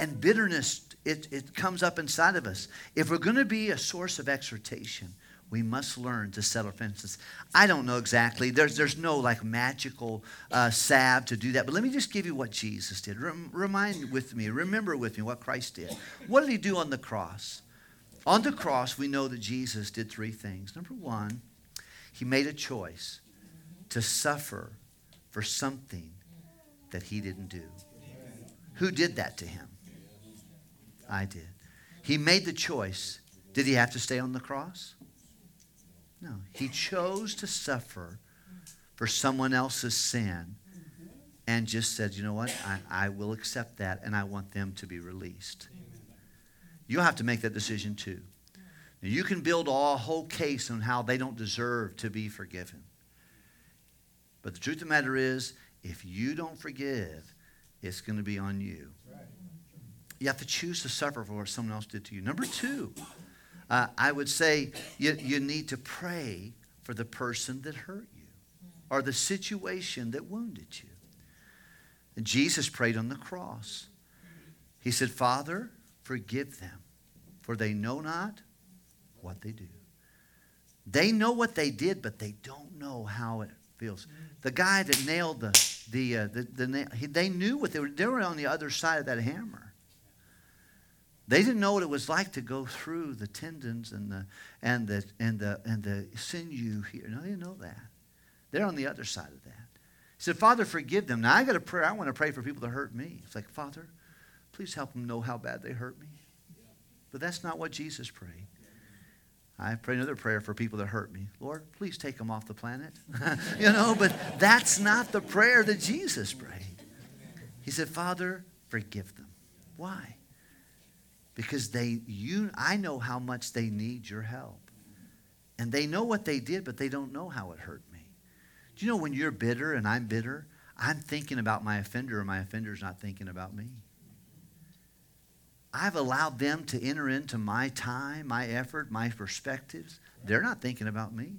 And bitterness it, it comes up inside of us. If we're going to be a source of exhortation, we must learn to settle fences. I don't know exactly. There's, there's no like magical uh, salve to do that. But let me just give you what Jesus did. Rem- remind with me, remember with me what Christ did. What did he do on the cross? On the cross, we know that Jesus did three things. Number one, he made a choice to suffer for something that he didn't do. Who did that to him? I did. He made the choice. Did he have to stay on the cross? No. He chose to suffer for someone else's sin and just said, you know what? I, I will accept that and I want them to be released. You'll have to make that decision too. Now, you can build a whole case on how they don't deserve to be forgiven. But the truth of the matter is, if you don't forgive, it's going to be on you. You have to choose to suffer for what someone else did to you. Number two, uh, I would say you, you need to pray for the person that hurt you or the situation that wounded you. And Jesus prayed on the cross. He said, Father, forgive them, for they know not what they do. They know what they did, but they don't know how it feels. The guy that nailed the, the, uh, the, the they knew what they were, they were on the other side of that hammer. They didn't know what it was like to go through the tendons and the and the and the and the sinew here. No, they didn't know that. They're on the other side of that. He said, Father, forgive them. Now I got a prayer. I want to pray for people that hurt me. It's like, Father, please help them know how bad they hurt me. But that's not what Jesus prayed. I pray another prayer for people that hurt me. Lord, please take them off the planet. you know, but that's not the prayer that Jesus prayed. He said, Father, forgive them. Why? Because they you I know how much they need your help. And they know what they did, but they don't know how it hurt me. Do you know when you're bitter and I'm bitter, I'm thinking about my offender and my offender's not thinking about me. I've allowed them to enter into my time, my effort, my perspectives. They're not thinking about me.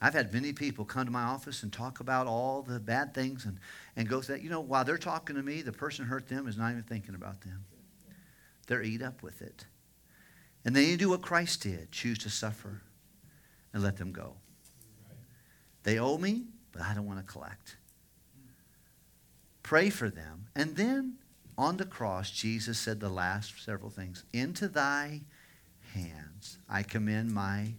I've had many people come to my office and talk about all the bad things and, and go through that. You know, while they're talking to me, the person hurt them is not even thinking about them they're eat up with it. And then you do what Christ did choose to suffer and let them go. They owe me, but I don't want to collect. Pray for them. And then on the cross, Jesus said the last several things Into thy hands I commend my.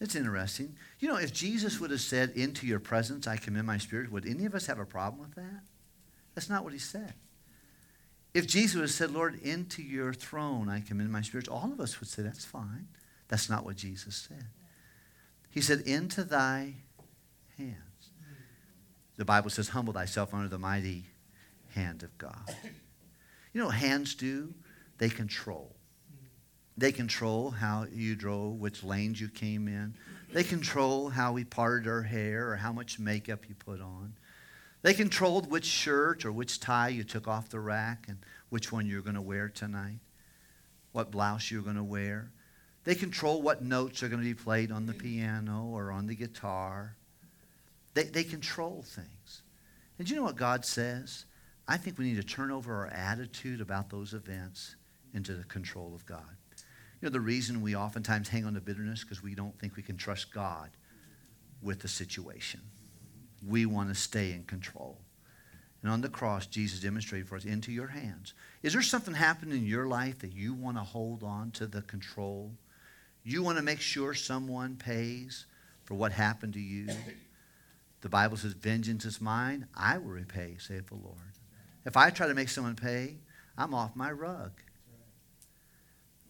It's interesting. You know, if Jesus would have said, Into your presence I commend my spirit, would any of us have a problem with that? That's not what he said. If Jesus had said, Lord, into your throne I commend my spirit, all of us would say, that's fine. That's not what Jesus said. He said, into thy hands. The Bible says, humble thyself under the mighty hand of God. You know what hands do? They control. They control how you drove, which lanes you came in. They control how we parted our hair or how much makeup you put on. They controlled which shirt or which tie you took off the rack and which one you're going to wear tonight, what blouse you're going to wear. They control what notes are going to be played on the piano or on the guitar. They, they control things. And you know what God says? I think we need to turn over our attitude about those events into the control of God. You know, the reason we oftentimes hang on to bitterness because we don't think we can trust God with the situation. We want to stay in control. And on the cross, Jesus demonstrated for us into your hands. Is there something happening in your life that you want to hold on to the control? You want to make sure someone pays for what happened to you? The Bible says, Vengeance is mine, I will repay, saith the Lord. If I try to make someone pay, I'm off my rug.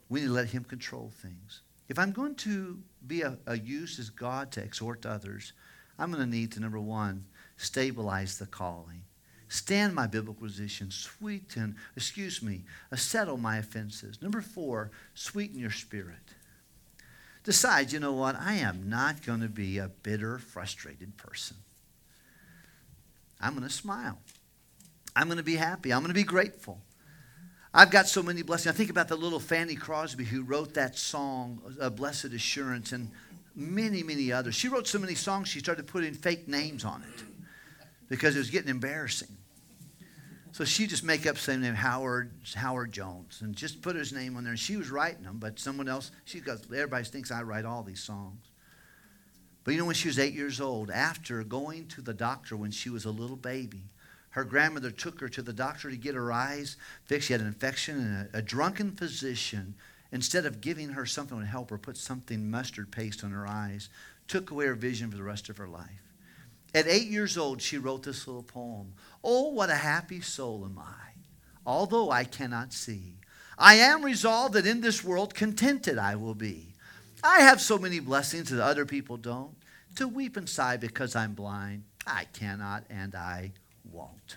We need to let Him control things. If I'm going to be a, a use as God to exhort others, I'm going to need to, number one, stabilize the calling. Stand my biblical position, sweeten, excuse me, uh, settle my offenses. Number four, sweeten your spirit. Decide, you know what, I am not going to be a bitter, frustrated person. I'm going to smile. I'm going to be happy. I'm going to be grateful. I've got so many blessings. I think about the little Fanny Crosby who wrote that song, uh, Blessed Assurance, and many, many others. She wrote so many songs, she started putting fake names on it because it was getting embarrassing. So she just make up some name, Howard, Howard Jones, and just put his name on there. And she was writing them, but someone else, she goes, everybody thinks I write all these songs. But you know, when she was eight years old, after going to the doctor when she was a little baby, her grandmother took her to the doctor to get her eyes fixed. She had an infection, and a, a drunken physician, instead of giving her something to help her, put something mustard paste on her eyes, took away her vision for the rest of her life. At eight years old, she wrote this little poem. Oh, what a happy soul am I, although I cannot see. I am resolved that in this world contented I will be. I have so many blessings that other people don't. To weep and sigh because I'm blind, I cannot and I won't.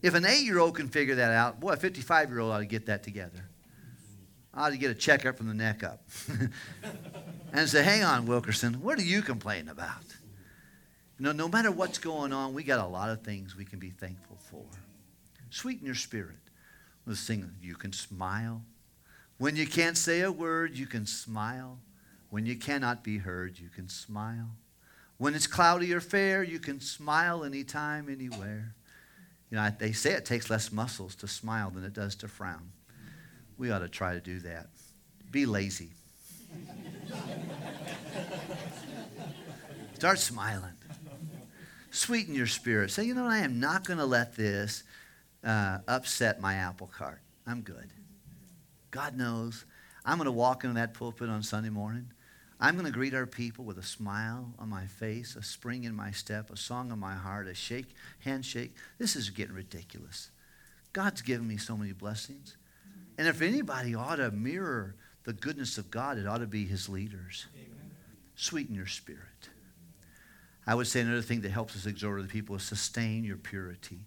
If an eight year old can figure that out, boy, a 55 year old ought to get that together. I ought to get a checkup from the neck up and say, hang on, Wilkerson, what are you complaining about? You know, no matter what's going on, we got a lot of things we can be thankful for. Sweeten your spirit. Let's sing, you can smile. When you can't say a word, you can smile. When you cannot be heard, you can smile. When it's cloudy or fair, you can smile anytime, anywhere. You know, they say it takes less muscles to smile than it does to frown. We ought to try to do that. Be lazy. Start smiling. Sweeten your spirit. Say, you know, what? I am not going to let this uh, upset my apple cart. I'm good. God knows. I'm going to walk into that pulpit on Sunday morning. I'm going to greet our people with a smile on my face, a spring in my step, a song in my heart, a shake, handshake. This is getting ridiculous. God's given me so many blessings. And if anybody ought to mirror the goodness of God, it ought to be his leaders. Amen. Sweeten your spirit. I would say another thing that helps us exhort other people is sustain your purity.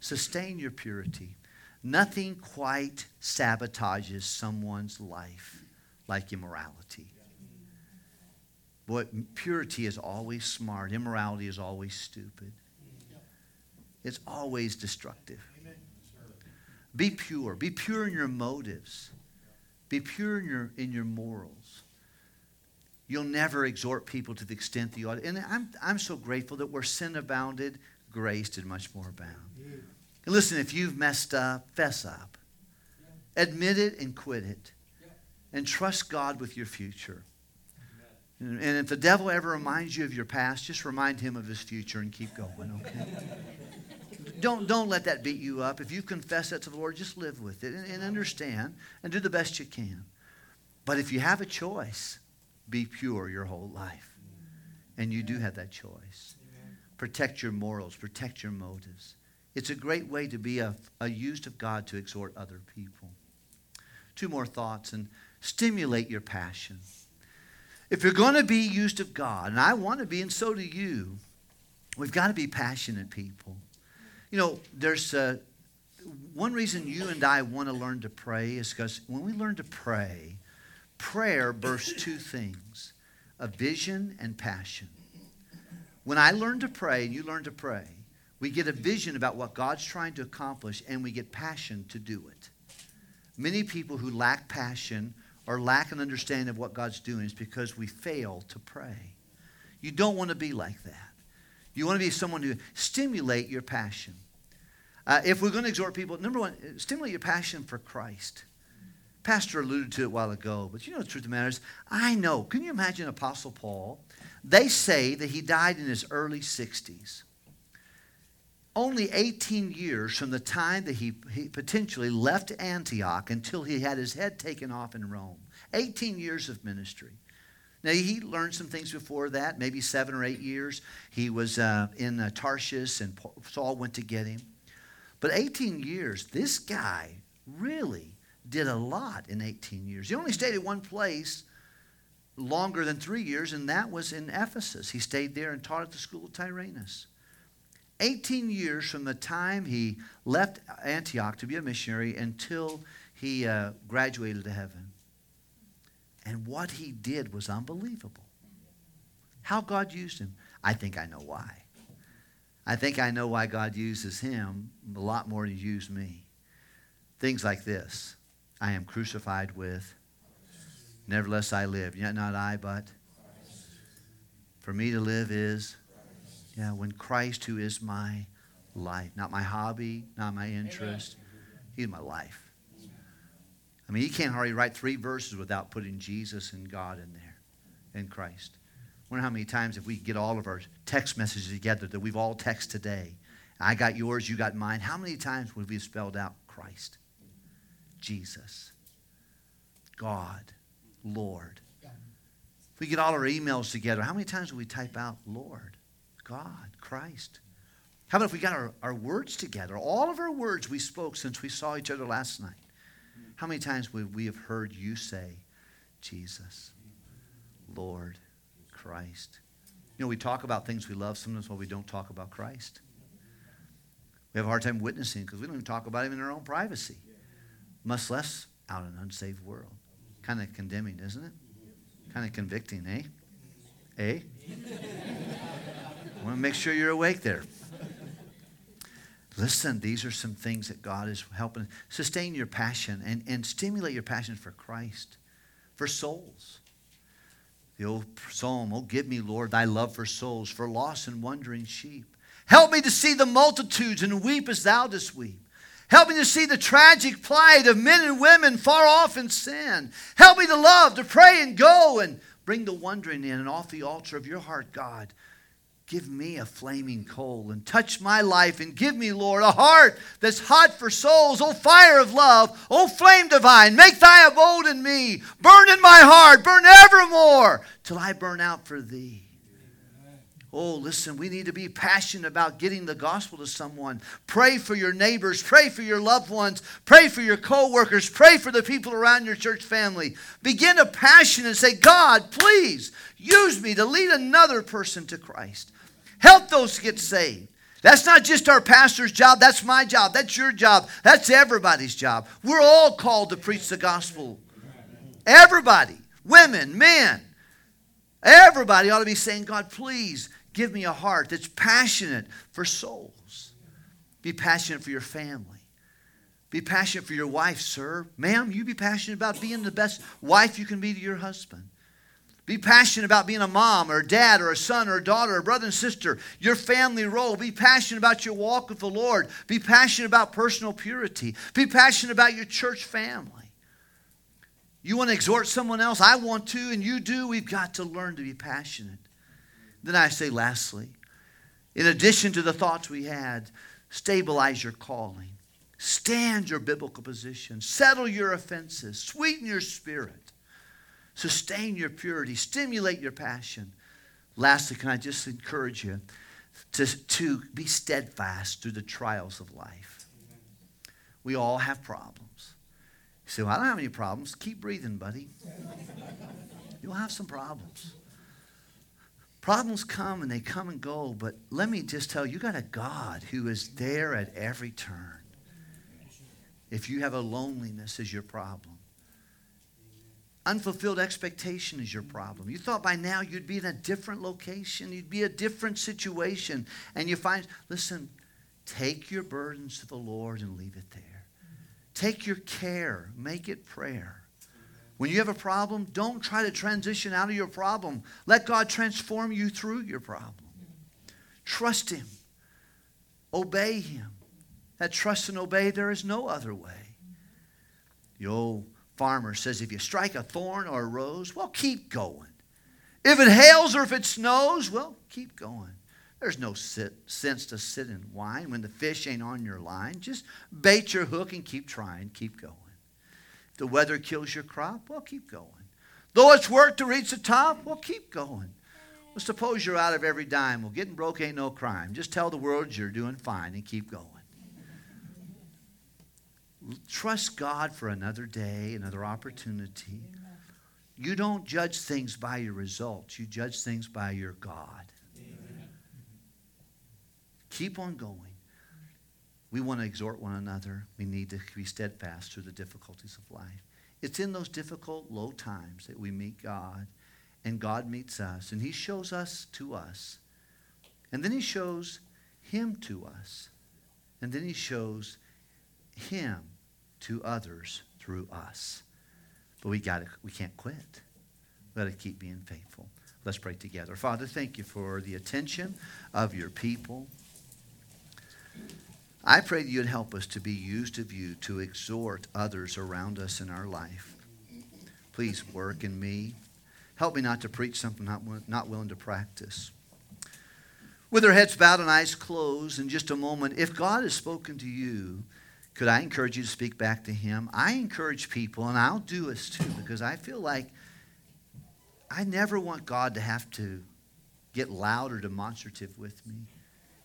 Sustain your purity. Nothing quite sabotages someone's life like immorality. Boy, purity is always smart. Immorality is always stupid. It's always destructive. Be pure. Be pure in your motives. Be pure in your, in your morals. You'll never exhort people to the extent that you ought. And I'm, I'm so grateful that where sin abounded, grace did much more abound. And listen, if you've messed up, fess up. Admit it and quit it. And trust God with your future. And if the devil ever reminds you of your past, just remind him of his future and keep going, okay? don't, don't let that beat you up. If you confess that to the Lord, just live with it and, and understand and do the best you can. But if you have a choice, be pure your whole life. And you do have that choice. Protect your morals, protect your motives. It's a great way to be a, a used of God to exhort other people. Two more thoughts and stimulate your passion. If you're going to be used of God, and I want to be, and so do you, We've got to be passionate people. You know, there's uh, one reason you and I want to learn to pray is because when we learn to pray, prayer bursts two things a vision and passion. When I learn to pray and you learn to pray, we get a vision about what God's trying to accomplish and we get passion to do it. Many people who lack passion or lack an understanding of what God's doing is because we fail to pray. You don't want to be like that. You want to be someone who stimulate your passion. Uh, if we're going to exhort people, number one, stimulate your passion for Christ. Pastor alluded to it a while ago, but you know the truth of the matter is, I know. Can you imagine Apostle Paul? They say that he died in his early 60s. Only 18 years from the time that he, he potentially left Antioch until he had his head taken off in Rome. 18 years of ministry. Now, he learned some things before that, maybe seven or eight years. He was uh, in uh, Tarshish, and Saul went to get him. But 18 years, this guy really did a lot in 18 years. He only stayed at one place longer than three years, and that was in Ephesus. He stayed there and taught at the school of Tyrannus. 18 years from the time he left Antioch to be a missionary until he uh, graduated to heaven. And what he did was unbelievable. How God used him, I think I know why. I think I know why God uses him a lot more than he used me. Things like this I am crucified with, nevertheless I live. Yet not I, but for me to live is, yeah, when Christ, who is my life, not my hobby, not my interest, he's my life. I mean, you can't hardly write three verses without putting Jesus and God in there, in Christ. I wonder how many times if we get all of our text messages together that we've all texted today. I got yours, you got mine. How many times would we have spelled out Christ, Jesus, God, Lord? If we get all our emails together, how many times would we type out Lord, God, Christ? How about if we got our, our words together? All of our words we spoke since we saw each other last night. How many times would we have heard you say, Jesus, Lord, Christ? You know, we talk about things we love sometimes while we don't talk about Christ. We have a hard time witnessing because we don't even talk about him in our own privacy, much less out in an unsaved world. Kind of condemning, isn't it? Kind of convicting, eh? Eh? I want to make sure you're awake there. Listen, these are some things that God is helping sustain your passion and, and stimulate your passion for Christ, for souls. The old psalm, Oh, give me, Lord, thy love for souls, for lost and wandering sheep. Help me to see the multitudes and weep as thou dost weep. Help me to see the tragic plight of men and women far off in sin. Help me to love, to pray, and go and bring the wandering in and off the altar of your heart, God. Give me a flaming coal and touch my life and give me, Lord, a heart that's hot for souls. Oh, fire of love. Oh, flame divine. Make thy abode in me. Burn in my heart. Burn evermore till I burn out for thee. Oh, listen, we need to be passionate about getting the gospel to someone. Pray for your neighbors, pray for your loved ones, pray for your co-workers, pray for the people around your church family. Begin a passion and say, God, please use me to lead another person to Christ. Help those get saved. That's not just our pastor's job, that's my job, that's your job, that's everybody's job. We're all called to preach the gospel. Everybody, women, men, everybody ought to be saying, God, please Give me a heart that's passionate for souls. Be passionate for your family. Be passionate for your wife, sir. Ma'am, you be passionate about being the best wife you can be to your husband. Be passionate about being a mom or a dad or a son or a daughter or a brother and sister, your family role. Be passionate about your walk with the Lord. Be passionate about personal purity. Be passionate about your church family. You want to exhort someone else? I want to, and you do. We've got to learn to be passionate. Then I say, lastly, in addition to the thoughts we had, stabilize your calling, stand your biblical position, settle your offenses, sweeten your spirit, sustain your purity, stimulate your passion. Lastly, can I just encourage you to, to be steadfast through the trials of life? We all have problems. You say, Well, I don't have any problems. Keep breathing, buddy. You'll have some problems. Problems come and they come and go, but let me just tell you, you got a God who is there at every turn. If you have a loneliness as your problem, unfulfilled expectation is your problem. You thought by now you'd be in a different location, you'd be a different situation, and you find, listen, take your burdens to the Lord and leave it there. Take your care, make it prayer. When you have a problem, don't try to transition out of your problem. Let God transform you through your problem. Trust Him, obey Him. That trust and obey, there is no other way. Old farmer says if you strike a thorn or a rose, well, keep going. If it hails or if it snows, well, keep going. There's no sit, sense to sit and whine when the fish ain't on your line. Just bait your hook and keep trying, keep going If the weather kills your crop, well, keep going. Though it's work to reach the top, well, keep going. Well, suppose you're out of every dime. Well, getting broke ain't no crime. Just tell the world you're doing fine and keep going. Trust God for another day, another opportunity. You don't judge things by your results, you judge things by your God. Keep on going. We want to exhort one another. We need to be steadfast through the difficulties of life. It's in those difficult, low times that we meet God, and God meets us, and He shows us to us. And then He shows Him to us. And then He shows Him to others through us. But we got we can't quit. Let to keep being faithful. Let's pray together. Father, thank you for the attention of your people. I pray that you'd help us to be used of you to exhort others around us in our life. Please work in me. Help me not to preach something I'm not willing to practice. With our heads bowed and eyes closed, in just a moment, if God has spoken to you, could I encourage you to speak back to Him? I encourage people, and I'll do this too, because I feel like I never want God to have to get loud or demonstrative with me.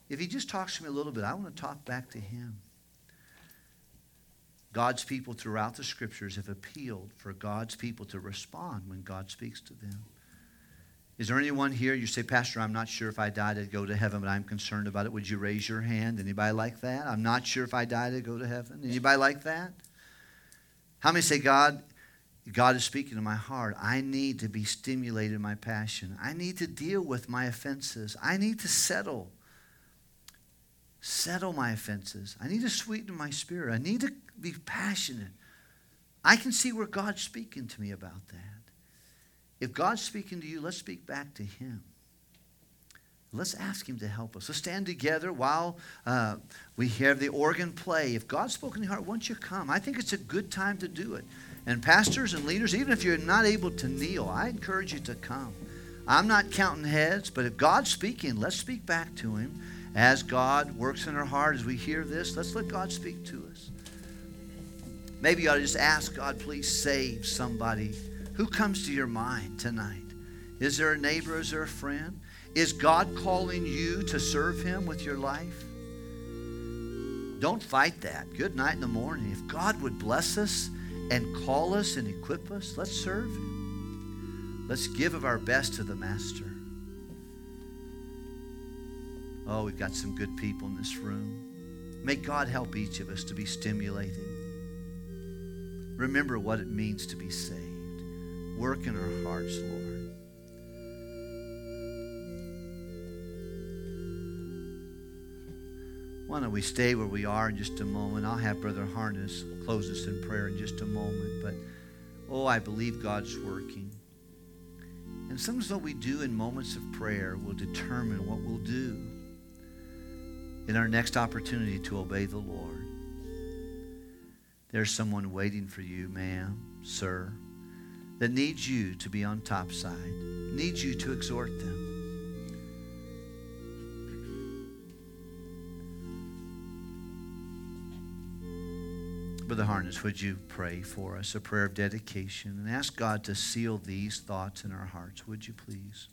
If he just talks to me a little bit, I want to talk back to him. God's people throughout the scriptures have appealed for God's people to respond when God speaks to them. Is there anyone here you say, Pastor, I'm not sure if I die to go to heaven, but I'm concerned about it? Would you raise your hand? Anybody like that? I'm not sure if I die to go to heaven. Anybody like that? How many say, God, God is speaking to my heart. I need to be stimulated in my passion. I need to deal with my offenses. I need to settle settle my offenses. I need to sweeten my spirit. I need to be passionate. I can see where God's speaking to me about that. If God's speaking to you, let's speak back to Him. Let's ask Him to help us. Let's stand together while uh, we hear the organ play. If God's spoken to your heart, won't you come? I think it's a good time to do it. And pastors and leaders, even if you're not able to kneel, I encourage you to come. I'm not counting heads, but if God's speaking, let's speak back to Him as God works in our heart, as we hear this, let's let God speak to us. Maybe you ought to just ask God, please save somebody. Who comes to your mind tonight? Is there a neighbor? Is there a friend? Is God calling you to serve Him with your life? Don't fight that. Good night in the morning. If God would bless us and call us and equip us, let's serve Him. Let's give of our best to the Master. Oh, we've got some good people in this room. May God help each of us to be stimulated. Remember what it means to be saved. Work in our hearts, Lord. Why don't we stay where we are in just a moment? I'll have Brother Harness close us in prayer in just a moment. But, oh, I believe God's working. And sometimes what we do in moments of prayer will determine what we'll do in our next opportunity to obey the Lord. There's someone waiting for you, ma'am, sir, that needs you to be on top side, needs you to exhort them. Brother Harness, would you pray for us a prayer of dedication and ask God to seal these thoughts in our hearts? Would you please?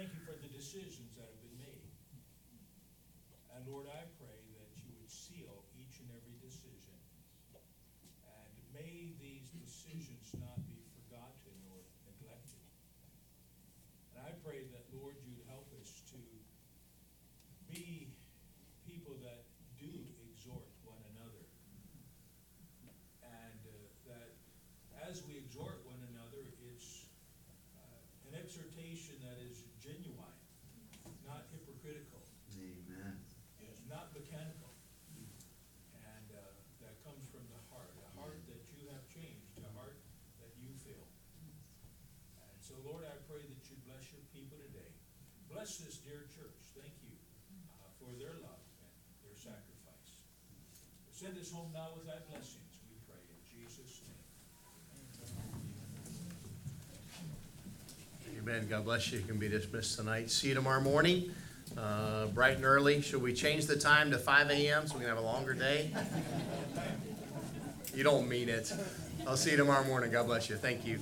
Thank you for the decisions that have been made. And Lord, I pray that you would seal each and every decision. And may these decisions not be forgotten or neglected. And I pray that, Lord, you'd help us to be people that do exhort one another. And uh, that as we exhort one another, it's uh, an exhortation that is genuine, not hypocritical, Amen. not mechanical, and uh, that comes from the heart, a heart that you have changed, a heart that you feel. And so, Lord, I pray that you bless your people today. Bless this dear church. Thank you uh, for their love and their sacrifice. Send us home now with thy blessings, we pray in Jesus' name. Amen. God bless you. You can be dismissed tonight. See you tomorrow morning, uh, bright and early. Should we change the time to 5 a.m. so we can have a longer day? You don't mean it. I'll see you tomorrow morning. God bless you. Thank you.